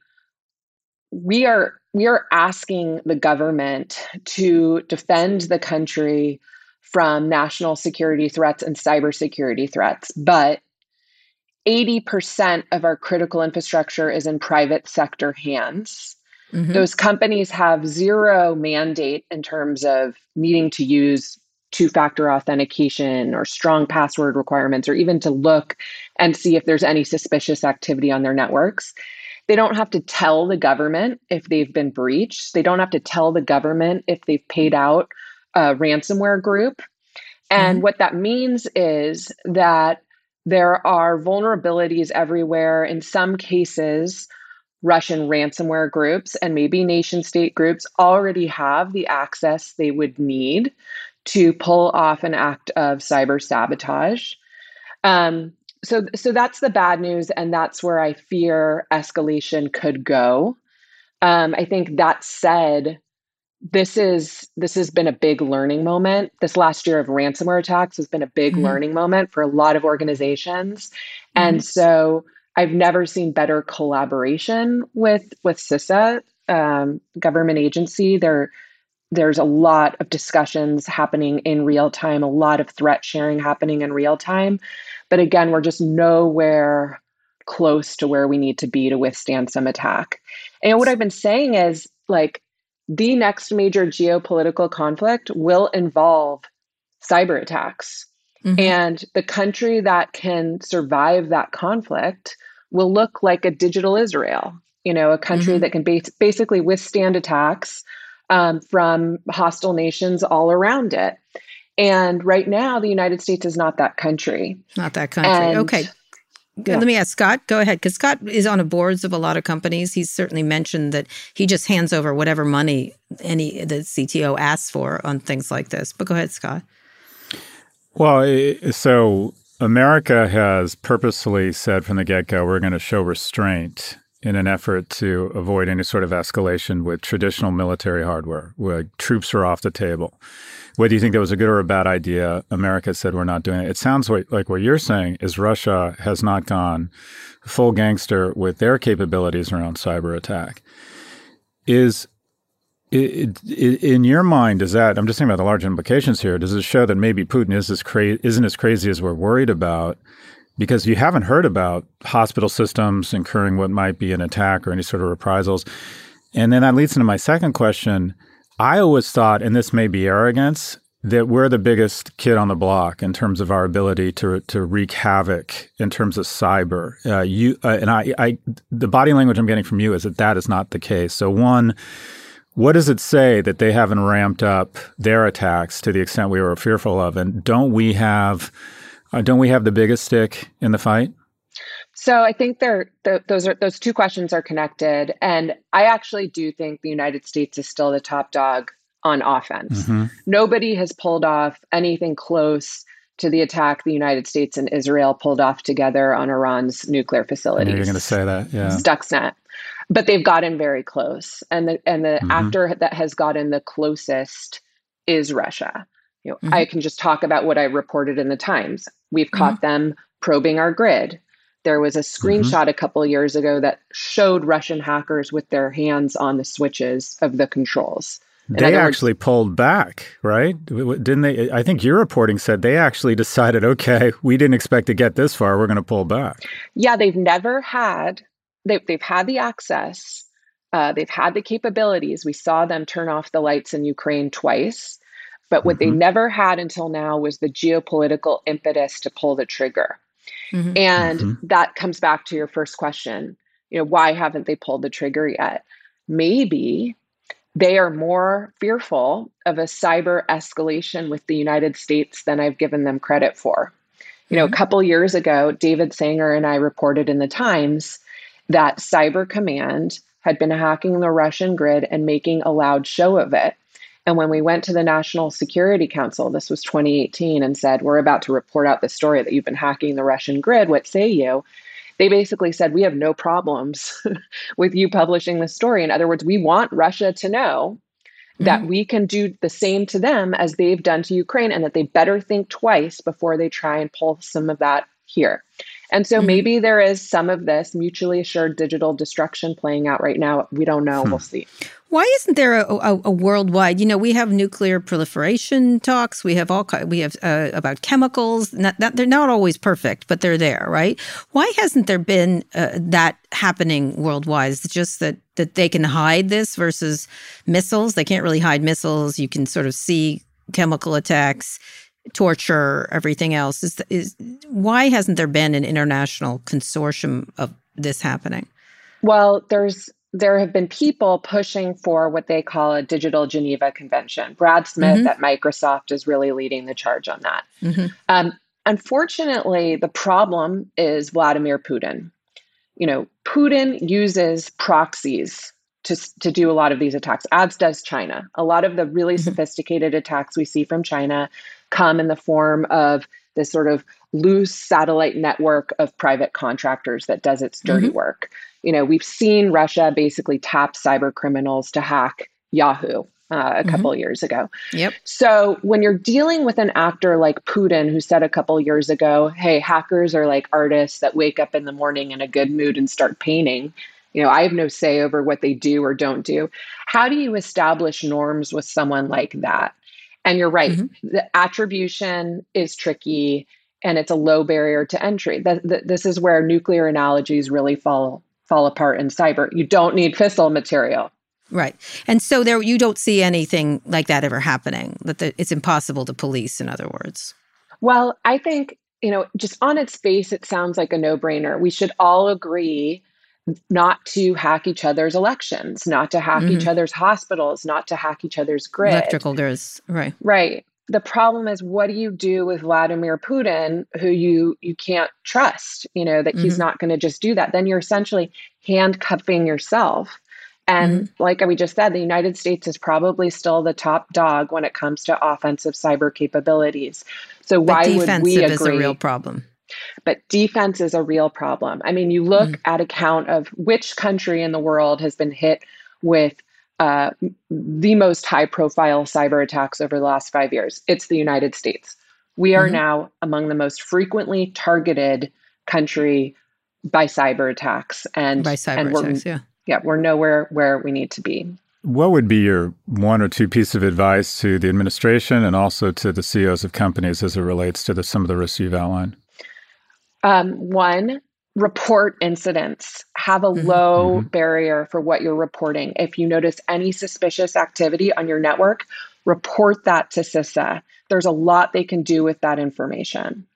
we are we are asking the government to defend the country from national security threats and cybersecurity threats, but 80% of our critical infrastructure is in private sector hands. Mm-hmm. Those companies have zero mandate in terms of needing to use two factor authentication or strong password requirements, or even to look and see if there's any suspicious activity on their networks. They don't have to tell the government if they've been breached. They don't have to tell the government if they've paid out a ransomware group. And mm-hmm. what that means is that there are vulnerabilities everywhere. In some cases, Russian ransomware groups and maybe nation state groups already have the access they would need to pull off an act of cyber sabotage. Um, so, so that's the bad news, and that's where I fear escalation could go. Um, I think that said, this is this has been a big learning moment. This last year of ransomware attacks has been a big mm-hmm. learning moment for a lot of organizations. Mm-hmm. and so i've never seen better collaboration with with CISA um, government agency. There there's a lot of discussions happening in real time a lot of threat sharing happening in real time. But again we're just nowhere close to where we need to be to withstand some attack. And what i've been saying is like the next major geopolitical conflict will involve cyber attacks. Mm-hmm. And the country that can survive that conflict will look like a digital Israel, you know, a country mm-hmm. that can bas- basically withstand attacks um, from hostile nations all around it. And right now, the United States is not that country. Not that country. And okay. Yeah. Let me ask Scott. Go ahead, because Scott is on the boards of a lot of companies. He's certainly mentioned that he just hands over whatever money any the CTO asks for on things like this. But go ahead, Scott. Well, so America has purposely said from the get go we're going to show restraint in an effort to avoid any sort of escalation with traditional military hardware, where troops are off the table. Whether you think that was a good or a bad idea, America said we're not doing it. It sounds like, what you're saying is Russia has not gone full gangster with their capabilities around cyber attack. Is it, it, in your mind, does that? I'm just thinking about the large implications here. Does it show that maybe Putin is as cra- isn't as crazy as we're worried about? Because you haven't heard about hospital systems incurring what might be an attack or any sort of reprisals. And then that leads into my second question I always thought, and this may be arrogance, that we're the biggest kid on the block in terms of our ability to to wreak havoc in terms of cyber. Uh, you uh, and I, I, the body language I'm getting from you is that that is not the case. So one. What does it say that they haven't ramped up their attacks to the extent we were fearful of? And don't we have, uh, don't we have the biggest stick in the fight? So I think they're th- those are those two questions are connected, and I actually do think the United States is still the top dog on offense. Mm-hmm. Nobody has pulled off anything close to the attack the United States and Israel pulled off together on Iran's nuclear facilities. You're going to say that, yeah. Stuxnet, but they've gotten very close, and the and the mm-hmm. actor that has gotten the closest is Russia. You know, mm-hmm. I can just talk about what I reported in the Times. We've caught mm-hmm. them probing our grid. There was a mm-hmm. screenshot mm-hmm. a couple years ago that showed Russian hackers with their hands on the switches of the controls. they actually words, pulled back, right? Didn't they? I think your reporting said they actually decided, okay, we didn't expect to get this far. We're going to pull back. Yeah, they've never had. They've they've had the access. Uh, they've had the capabilities. We saw them turn off the lights in Ukraine twice. But what mm-hmm. they never had until now was the geopolitical impetus to pull the trigger. Mm-hmm. And mm-hmm. that comes back to your first question. You know, why haven't they pulled the trigger yet? Maybe they are more fearful of a cyber escalation with the United States than I've given them credit for. You know, a mm-hmm. couple years ago, David Sanger and I reported in the Times that Cyber Command had been hacking the Russian grid and making a loud show of it. And when we went to the National Security Council, this was 2018, and said, We're about to report out the story that you've been hacking the Russian grid. What say you? They basically said, We have no problems with you publishing this story. In other words, we want Russia to know that mm-hmm. we can do the same to them as they've done to Ukraine and that they better think twice before they try and pull some of that here. And so mm-hmm. maybe there is some of this mutually assured digital destruction playing out right now. We don't know. Hmm. We'll see. Why isn't there a, a, a, worldwide? You know, we have nuclear proliferation talks. We have all we have uh, about chemicals. Not, not, they're not always perfect, but they're there, right? Why hasn't there been uh, that happening worldwide? It's just that that they can hide this versus missiles. They can't really hide missiles. You can sort of see chemical attacks torture, everything else. Is, is why hasn't there been an international consortium of this happening? Well, there's there have been people pushing for what they call a digital Geneva Convention. Brad Smith mm-hmm. at Microsoft is really leading the charge on that. Mm-hmm. Um, unfortunately, the problem is Vladimir Putin. You know, Putin uses proxies to, to do a lot of these attacks, as does China. A lot of the really mm-hmm. sophisticated attacks we see from China come in the form of this sort of loose satellite network of private contractors that does its dirty mm-hmm. work. You know, we've seen Russia basically tap cyber criminals to hack Yahoo uh, a mm-hmm. couple years ago. Yep. So when you're dealing with an actor like Putin, who said a couple years ago, "Hey, hackers are like artists that wake up in the morning in a good mood and start painting," you know, I have no say over what they do or don't do. How do you establish norms with someone like that? And you're right, mm-hmm. the attribution is tricky and it's a low barrier to entry. This is where nuclear analogies really fall fall apart in cyber. You don't need fissile material. Right. And so there you don't see anything like that ever happening. That the, it's impossible to police in other words. Well, I think, you know, just on its face it sounds like a no-brainer. We should all agree not to hack each other's elections, not to hack mm-hmm. each other's hospitals, not to hack each other's grid. Electrical grids, right. Right. The problem is what do you do with Vladimir Putin who you you can't trust, you know, that mm-hmm. he's not going to just do that. Then you're essentially handcuffing yourself. And mm-hmm. like we just said, the United States is probably still the top dog when it comes to offensive cyber capabilities. So why would we agree? is a real problem. But defense is a real problem. I mean, you look mm. at a count of which country in the world has been hit with uh, the most high profile cyber attacks over the last five years. It's the United States. We are mm-hmm. now among the most frequently targeted country by cyber attacks. And by cyber and attacks, yeah. Yeah, we're nowhere where we need to be. What would be your one or two piece of advice to the administration and also to the CEOs of companies as it relates to the, some of the risks you've outlined? Um, one, report incidents. Have a mm-hmm. low mm-hmm. barrier for what you're reporting. If you notice any suspicious activity on your network, report that to CISA. There's a lot they can do with that information.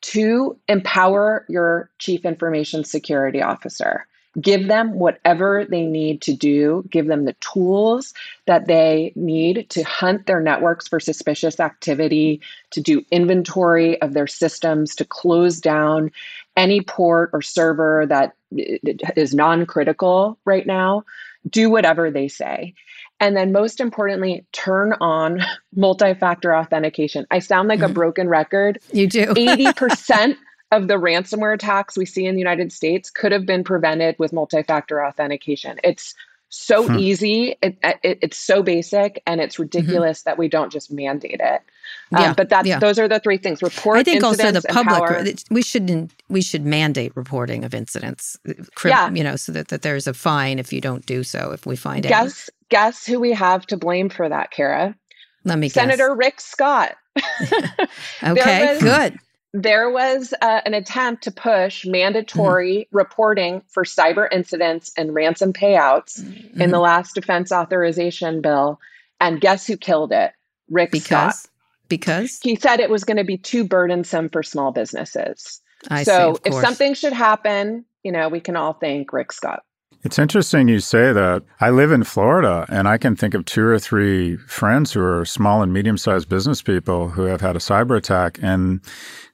Two, empower your chief information security officer. Give them whatever they need to do, give them the tools that they need to hunt their networks for suspicious activity, to do inventory of their systems, to close down any port or server that is non critical right now. Do whatever they say. And then, most importantly, turn on multi factor authentication. I sound like a broken record. You do. 80% of the ransomware attacks we see in the United States could have been prevented with multi factor authentication. It's so hmm. easy. It, it, it's so basic, and it's mm-hmm. ridiculous mm-hmm. that we don't just mandate it. Um, yeah, but that's yeah. those are the three things. Report. I think also the public. We shouldn't. we should mandate reporting of incidents. Yeah. you know, so that, that there's a fine if you don't do so. If we find guess out. guess who we have to blame for that, Kara. Let me Senator guess. Rick Scott. okay, was, good there was uh, an attempt to push mandatory mm-hmm. reporting for cyber incidents and ransom payouts mm-hmm. in the last defense authorization bill. And guess who killed it? Rick because, Scott. Because he said it was going to be too burdensome for small businesses. I so see, if something should happen, you know, we can all thank Rick Scott. It's interesting you say that. I live in Florida and I can think of two or three friends who are small and medium sized business people who have had a cyber attack and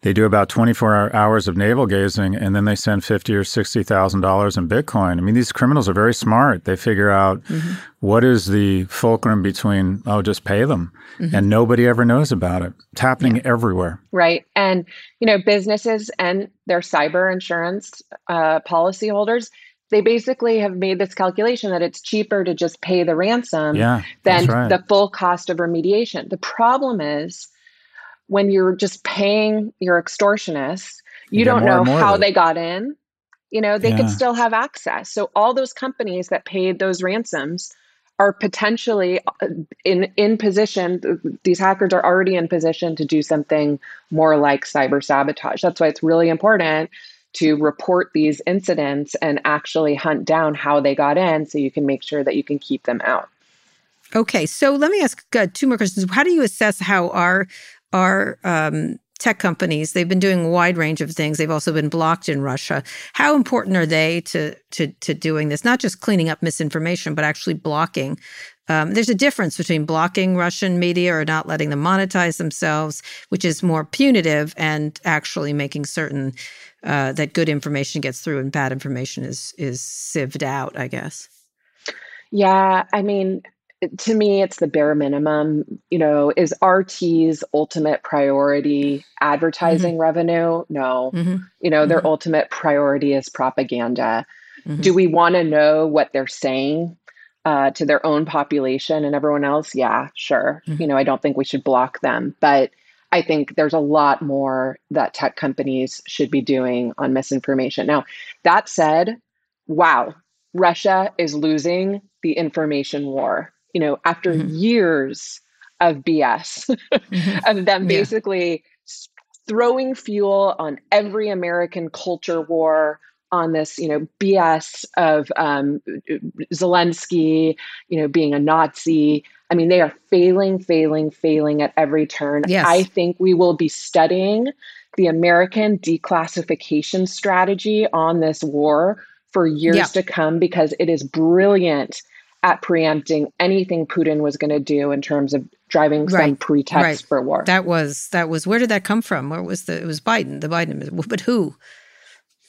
they do about 24 hours of navel gazing and then they send 50 or $60,000 in Bitcoin. I mean, these criminals are very smart. They figure out mm-hmm. what is the fulcrum between, oh, just pay them. Mm-hmm. And nobody ever knows about it. It's happening yeah. everywhere. Right. And, you know, businesses and their cyber insurance uh, policyholders they basically have made this calculation that it's cheaper to just pay the ransom yeah, than right. the full cost of remediation. The problem is when you're just paying your extortionists, you, you don't know how they got in. You know, they yeah. could still have access. So all those companies that paid those ransoms are potentially uh, in in position these hackers are already in position to do something more like cyber sabotage. That's why it's really important to report these incidents and actually hunt down how they got in so you can make sure that you can keep them out. Okay, so let me ask uh, two more questions. How do you assess how our our um, tech companies they've been doing a wide range of things they've also been blocked in russia how important are they to to to doing this not just cleaning up misinformation but actually blocking um, there's a difference between blocking russian media or not letting them monetize themselves which is more punitive and actually making certain uh, that good information gets through and bad information is is sieved out. I guess. Yeah, I mean, to me, it's the bare minimum. You know, is RT's ultimate priority advertising mm-hmm. revenue? No. Mm-hmm. You know, their mm-hmm. ultimate priority is propaganda. Mm-hmm. Do we want to know what they're saying? Uh, to their own population and everyone else, yeah, sure. Mm-hmm. You know, I don't think we should block them, but I think there's a lot more that tech companies should be doing on misinformation. Now, that said, wow, Russia is losing the information war. You know, after mm-hmm. years of BS, mm-hmm. of them basically yeah. throwing fuel on every American culture war, on this, you know, BS of um, Zelensky, you know, being a Nazi, I mean, they are failing, failing, failing at every turn. Yes. I think we will be studying the American declassification strategy on this war for years yeah. to come because it is brilliant at preempting anything Putin was going to do in terms of driving right. some pretext right. for war. That was that was where did that come from? Where was the it was Biden, the Biden but who?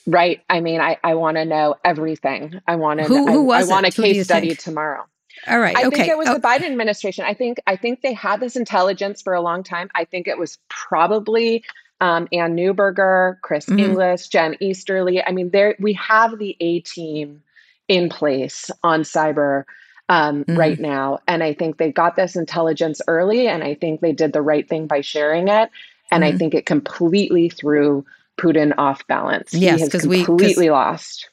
Right. I mean, I, I want to know everything. I want to who, who was I, I want a case study think? tomorrow. All right. I okay. think it was oh. the Biden administration. I think I think they had this intelligence for a long time. I think it was probably um, Ann Neuberger, Chris mm-hmm. Inglis, Jen Easterly. I mean, there we have the A team in place on cyber um, mm-hmm. right now, and I think they got this intelligence early, and I think they did the right thing by sharing it. And mm-hmm. I think it completely threw Putin off balance. Yes, because we completely lost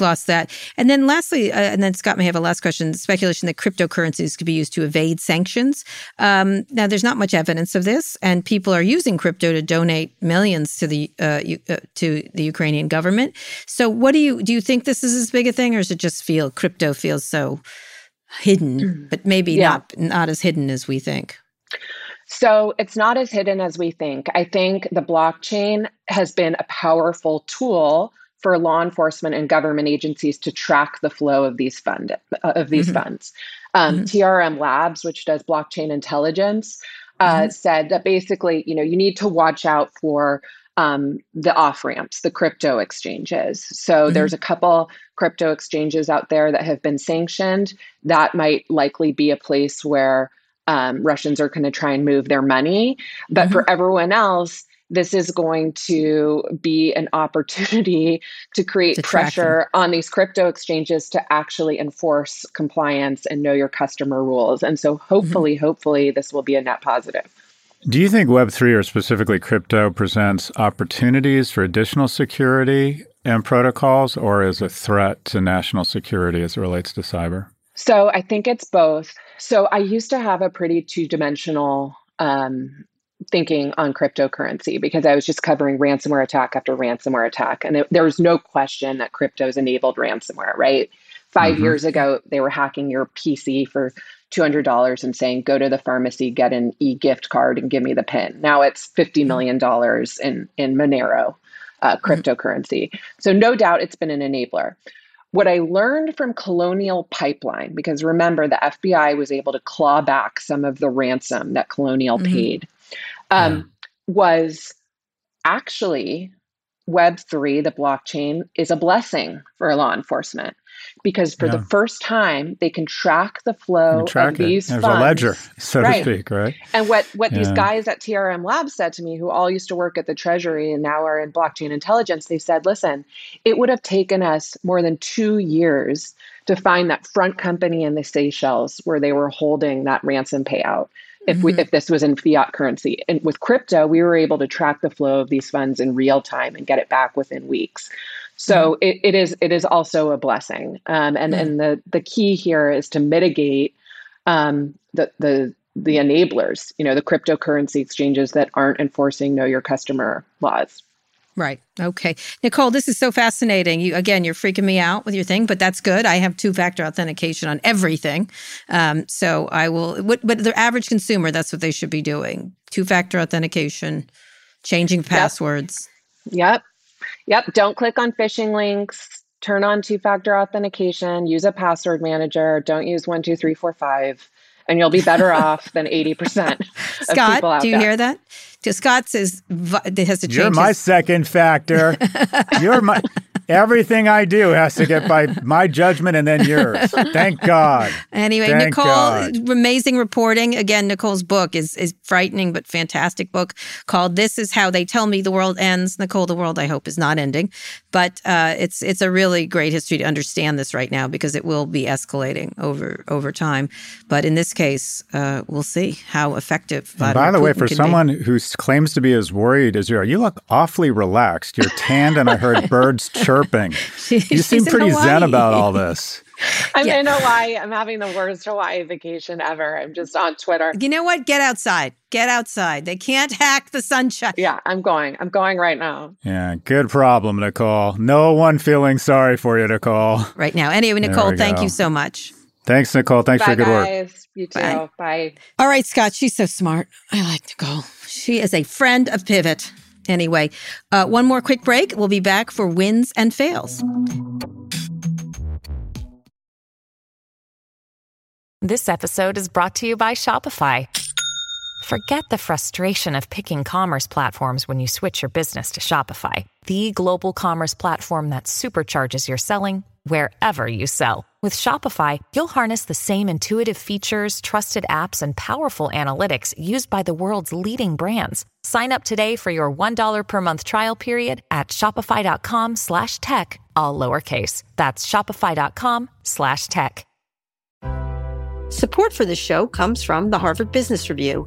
lost that. And then lastly, uh, and then Scott may have a last question speculation that cryptocurrencies could be used to evade sanctions. Um, now, there's not much evidence of this, and people are using crypto to donate millions to the uh, uh, to the Ukrainian government. So, what do you do? You think this is as big a thing, or does it just feel crypto feels so hidden, mm. but maybe yeah. not not as hidden as we think? So it's not as hidden as we think. I think the blockchain has been a powerful tool for law enforcement and government agencies to track the flow of these fund uh, of these mm-hmm. funds. Um, mm-hmm. TRM Labs, which does blockchain intelligence, uh, mm-hmm. said that basically, you know, you need to watch out for um, the off ramps, the crypto exchanges. So mm-hmm. there's a couple crypto exchanges out there that have been sanctioned. That might likely be a place where um, Russians are going to try and move their money. But for mm-hmm. everyone else, this is going to be an opportunity to create to pressure on these crypto exchanges to actually enforce compliance and know your customer rules. And so hopefully, mm-hmm. hopefully, this will be a net positive. Do you think Web3 or specifically crypto presents opportunities for additional security and protocols or is a threat to national security as it relates to cyber? So I think it's both. So I used to have a pretty two dimensional um, thinking on cryptocurrency because I was just covering ransomware attack after ransomware attack. And it, there was no question that crypto's enabled ransomware, right? 5 mm-hmm. years ago, they were hacking your PC for $200 and saying, go to the pharmacy, get an e gift card, and give me the PIN. Now it's $50 million in, in Monero uh, mm-hmm. cryptocurrency. Mm-hmm. So, no doubt it's been an enabler. What I learned from Colonial Pipeline, because remember, the FBI was able to claw back some of the ransom that Colonial mm-hmm. paid, um, yeah. was actually Web3, the blockchain, is a blessing for law enforcement because for yeah. the first time they can track the flow track of these There's funds. a ledger, so right. to speak, right? And what what yeah. these guys at TRM Labs said to me, who all used to work at the Treasury and now are in blockchain intelligence, they said, "Listen, it would have taken us more than two years to find that front company in the Seychelles where they were holding that ransom payout." If, we, mm-hmm. if this was in fiat currency. And with crypto, we were able to track the flow of these funds in real time and get it back within weeks. So mm-hmm. it, it is it is also a blessing, um, and mm-hmm. and the the key here is to mitigate um, the the the enablers, you know, the cryptocurrency exchanges that aren't enforcing know your customer laws. Right. Okay. Nicole, this is so fascinating. You again, you're freaking me out with your thing, but that's good. I have two-factor authentication on everything. Um, so I will what but the average consumer, that's what they should be doing. Two-factor authentication, changing passwords. Yep. yep. Yep. Don't click on phishing links. Turn on two factor authentication. Use a password manager. Don't use one, two, three, four, five. And you'll be better off than 80% Scott, do you there. hear that? Scott says it has to change. You're my his- second factor. You're my Everything I do has to get by my judgment and then yours. Thank God. Anyway, Thank Nicole, God. amazing reporting. Again, Nicole's book is is frightening but fantastic book called "This Is How They Tell Me the World Ends." Nicole, the world I hope is not ending, but uh, it's it's a really great history to understand this right now because it will be escalating over over time. But in this case, uh, we'll see how effective. by the Putin way, for someone who claims to be as worried as you are, you look awfully relaxed. You're tanned, and I heard birds chirp chirping. She, you seem pretty zen about all this. I'm yeah. in Hawaii. I'm having the worst Hawaii vacation ever. I'm just on Twitter. You know what? Get outside. Get outside. They can't hack the sunshine. Yeah, I'm going. I'm going right now. Yeah, good problem, Nicole. No one feeling sorry for you, Nicole. Right now. Anyway, Nicole, thank go. you so much. Thanks, Nicole. Thanks Bye, for your good guys. work. You too. Bye. Bye. All right, Scott. She's so smart. I like Nicole. She is a friend of Pivot. Anyway, uh, one more quick break. We'll be back for wins and fails. This episode is brought to you by Shopify. Forget the frustration of picking commerce platforms when you switch your business to Shopify, the global commerce platform that supercharges your selling wherever you sell. With Shopify, you'll harness the same intuitive features, trusted apps, and powerful analytics used by the world's leading brands. Sign up today for your $1 per month trial period at shopify.com slash tech, all lowercase. That's shopify.com slash tech. Support for this show comes from the Harvard Business Review.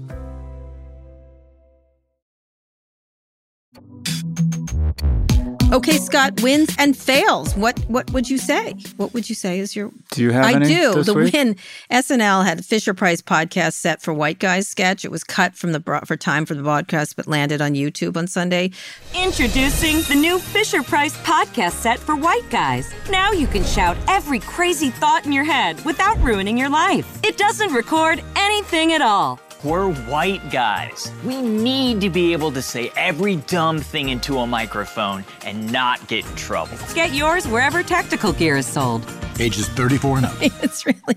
Okay, Scott wins and fails. What what would you say? What would you say is your? Do you have? I any do. this the week? win. SNL had a Fisher Price podcast set for White Guys sketch. It was cut from the for time for the broadcast, but landed on YouTube on Sunday. Introducing the new Fisher Price podcast set for white guys. Now you can shout every crazy thought in your head without ruining your life. It doesn't record anything at all. We're white guys. We need to be able to say every dumb thing into a microphone and not get in trouble. Get yours wherever tactical gear is sold. Ages 34 and up. it's really.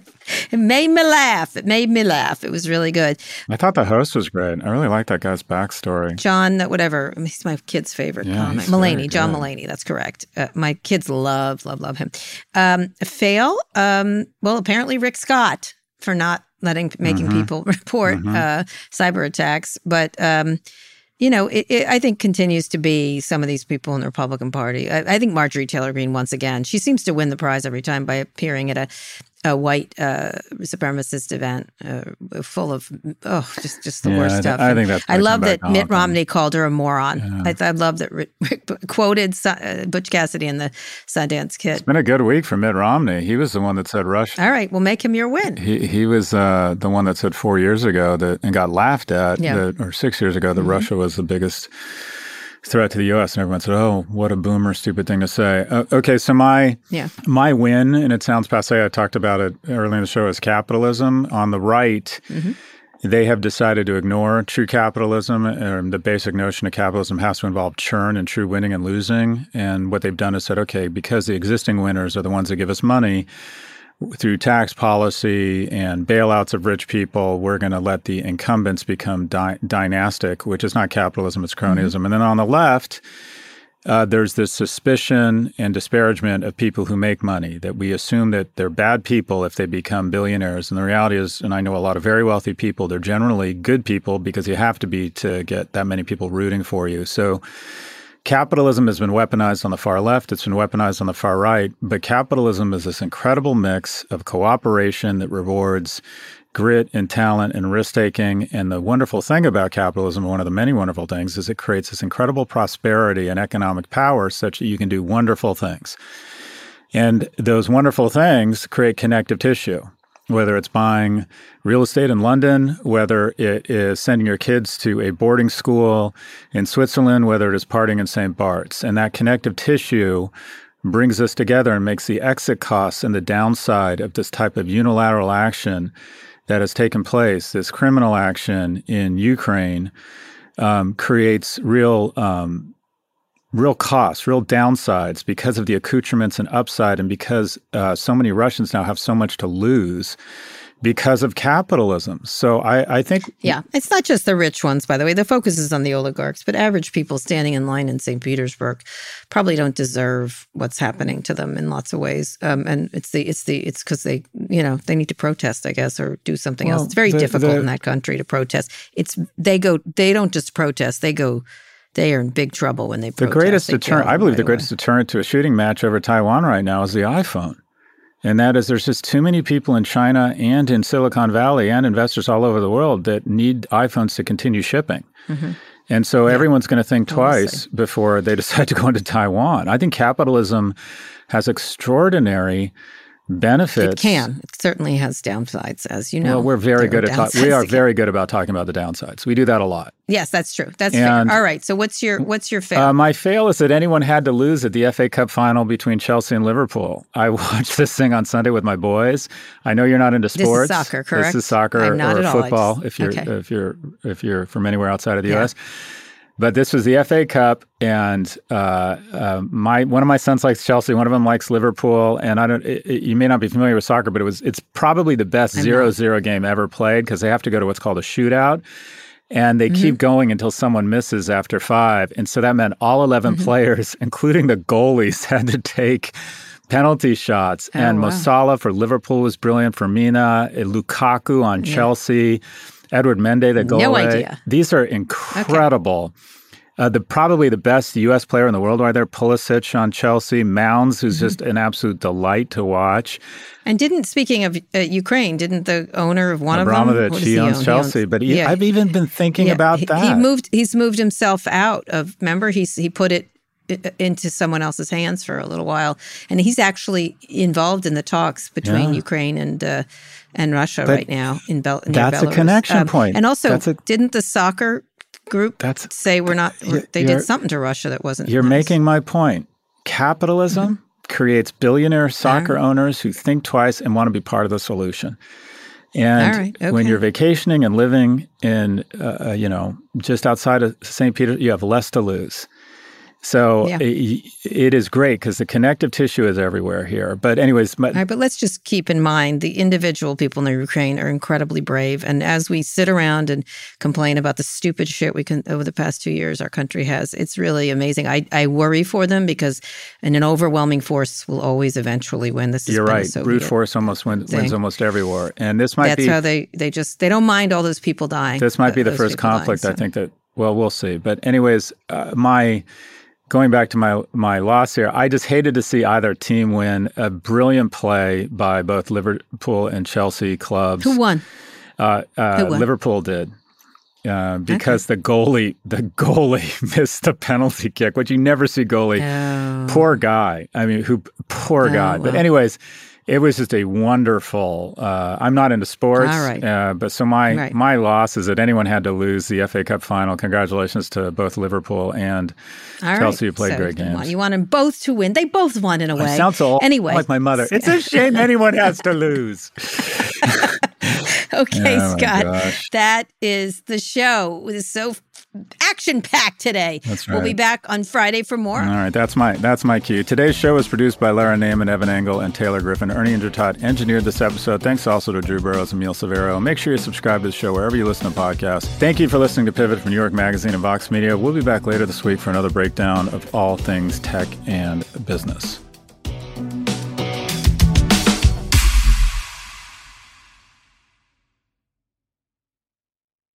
It made me laugh. It made me laugh. It was really good. I thought the host was great. I really like that guy's backstory. John, whatever. He's my kid's favorite Yeah, comic. Mulaney, John good. Mulaney. That's correct. Uh, my kids love, love, love him. Um, fail. Um, well, apparently Rick Scott for not letting making Mhm. people report Mhm. uh, cyber attacks, but. Um, you know, it, it, I think continues to be some of these people in the Republican Party. I, I think Marjorie Taylor Greene, once again, she seems to win the prize every time by appearing at a, a white uh, supremacist event uh, full of oh, just just the Yeah, worst I, stuff. I think that's. I love that Mitt. Romney called her a moron. Yeah. I, I love that Rick, Rick quoted uh, Butch Cassidy in the Sundance Kid. It's been a good week for Mitt Romney. He was the one that said Russia. All right, we'll make him your win. He he was uh, the one that said four years ago that and got laughed at, Yeah. that, or six years ago that Mhm. Russia was the biggest threat to the U.S. and everyone said, "Oh, what a boomer, stupid thing to say." Uh, okay, so my Yeah. my win, and it sounds passe. I talked about it early in the show, is capitalism. On the right, Mhm. they have decided to ignore true capitalism. Um, the basic notion of capitalism has to involve churn and true winning and losing. And what they've done is said, okay, because the existing winners are the ones that give us money through tax policy and bailouts of rich people, we're going to let the incumbents become dy- dynastic, which is not capitalism, it's cronyism. And then on the left, uh, there's this suspicion and disparagement of people who make money, that we assume that they're bad people if they become billionaires. And the reality is, and I know a lot of very wealthy people, they're generally good people because you have to be to get that many people rooting for you. So capitalism has been weaponized on the far left, it's been weaponized on the far right, but capitalism is this incredible mix of cooperation that rewards grit and talent and risk taking. And the wonderful thing about capitalism, one of the many wonderful things, is it creates this incredible prosperity and economic power such that you can do wonderful things. And those wonderful things create connective tissue, whether it's buying real estate in London, whether it is sending your kids to a boarding school in Switzerland, whether it is partying in St. Bart's. And that connective tissue brings us together and makes the exit costs and the downside of this type of unilateral action that has taken place, this criminal action in Ukraine, um, creates real um, real costs, real downsides because of the accoutrements and upside, and because uh, so many Russians now have so much to lose because of capitalism. So I, I think Yeah, it's not just the rich ones, by the way. The focus is on the oligarchs, but average people standing in line in St. Petersburg probably don't deserve what's happening to them in lots of ways. Um, and it's the it's the it's because they you know they need to protest, I guess, or do something Well, else. It's very the- difficult the- in that country to protest. It's they go they don't just protest; they go they are in big trouble when they the protest. greatest They deterrent, I believe, right the away. greatest deterrent to a shooting match over Taiwan right now is the iPhone. And that is, there's just too many people in China and in Silicon Valley and investors all over the world that need iPhones to continue shipping. Mhm. And so everyone's going to think twice before they decide to go into Taiwan. I think capitalism has extraordinary benefits. It can. It certainly has downsides, as you know. well, we're very good at downsides We are very good about talking about the downsides. We do that a lot. Yes, that's true. That's And- fair. All right. So what's your what's your fail? Uh, my fail is that anyone had to lose at the FA Cup final between Chelsea and Liverpool. I watched this thing on Sunday with my boys. I know you're not into This is sports. soccer, correct? This is soccer or. Football just- if you're okay. if you're if you're from anywhere outside of the Yeah. U.S. But this was the FA Cup, and uh, uh, my one of my sons likes Chelsea, one of them likes Liverpool, and I don't. It, it- you may not be familiar with soccer, but it was it's probably the best I'm zero zero game ever played because they have to go to what's called a shootout. and they mm-hmm. keep going until someone misses after five. And so that meant all 11 mm-hmm. players, including the goalies, had to take penalty shots. Oh, and wow. Mo for Liverpool was brilliant. Firmino, eh, Lukaku on yeah. Chelsea, Edward Mendy, the goalie. No idea. These are incredible. Okay. Uh, the probably the best U.S. player in the world right there, Pulisic on Chelsea, Mounds, who's mm-hmm. just an absolute delight to watch. And didn't speaking of uh, Ukraine, didn't the owner of one Abramovich, of them? He, he owns Chelsea, he owns, but he, yeah, I've even been thinking yeah, about that. He moved. He's moved himself out of. Remember, he's he put it into someone else's hands for a little while, and he's actually involved in the talks between yeah. Ukraine and uh, and Russia but right now in Bel. That's Belarus. a connection um, point. And also, a, didn't the soccer group that's, say we're not, they did something to Russia that wasn't. You're nice. making my point. Capitalism mm-hmm. creates billionaire soccer owners who think twice and want to be part of the solution. And right, okay. when you're vacationing and living in, uh, uh you know, just outside of St. Peter, you have less to lose. So yeah. it, it is great because the connective tissue is everywhere here. But anyways, but, right, but let's just keep in mind the individual people in the Ukraine are incredibly brave. And as we sit around and complain about the stupid shit we can over the past two years our country has, it's really amazing. I, I worry for them because an overwhelming force will always eventually win. This you're right. Brute force almost win, wins almost every war, and this might That's be how they they just they don't mind all those people dying. This might be the first conflict dying, so. I think that. Well, we'll see. But anyways, uh, my going back to my my loss here, I just hated to see either team win. A brilliant play by both Liverpool and Chelsea clubs. Who won? Uh, uh, Who won? Liverpool did. Uh, because okay. the goalie, the goalie missed the penalty kick, which you never see goalie. Oh. Poor guy. I mean, who? Poor oh, guy. Well. But anyways, it was just a wonderful. Uh, I'm not into sports, uh, but so my right. my loss is that anyone had to lose the FA Cup final. Congratulations to both Liverpool and All Chelsea, right. who played so great games. You want them both to win. They both won in a way. sounds so anyway, like my mother. It's a shame anyone has to lose. okay, oh Scott, that is the show. It was so action packed today. That's right. We'll be back on Friday for more. All right, that's my that's my cue. Today's show was produced by Lara Naaman, Evan Engel, and Taylor Griffin. Ernie Indradat engineered this episode. Thanks also to Drew Burrows and Neil Saverio. Make sure you subscribe to the show wherever you listen to podcasts. Thank you for listening to Pivot from New York Magazine and Vox Media. We'll be back later this week for another breakdown of all things tech and business.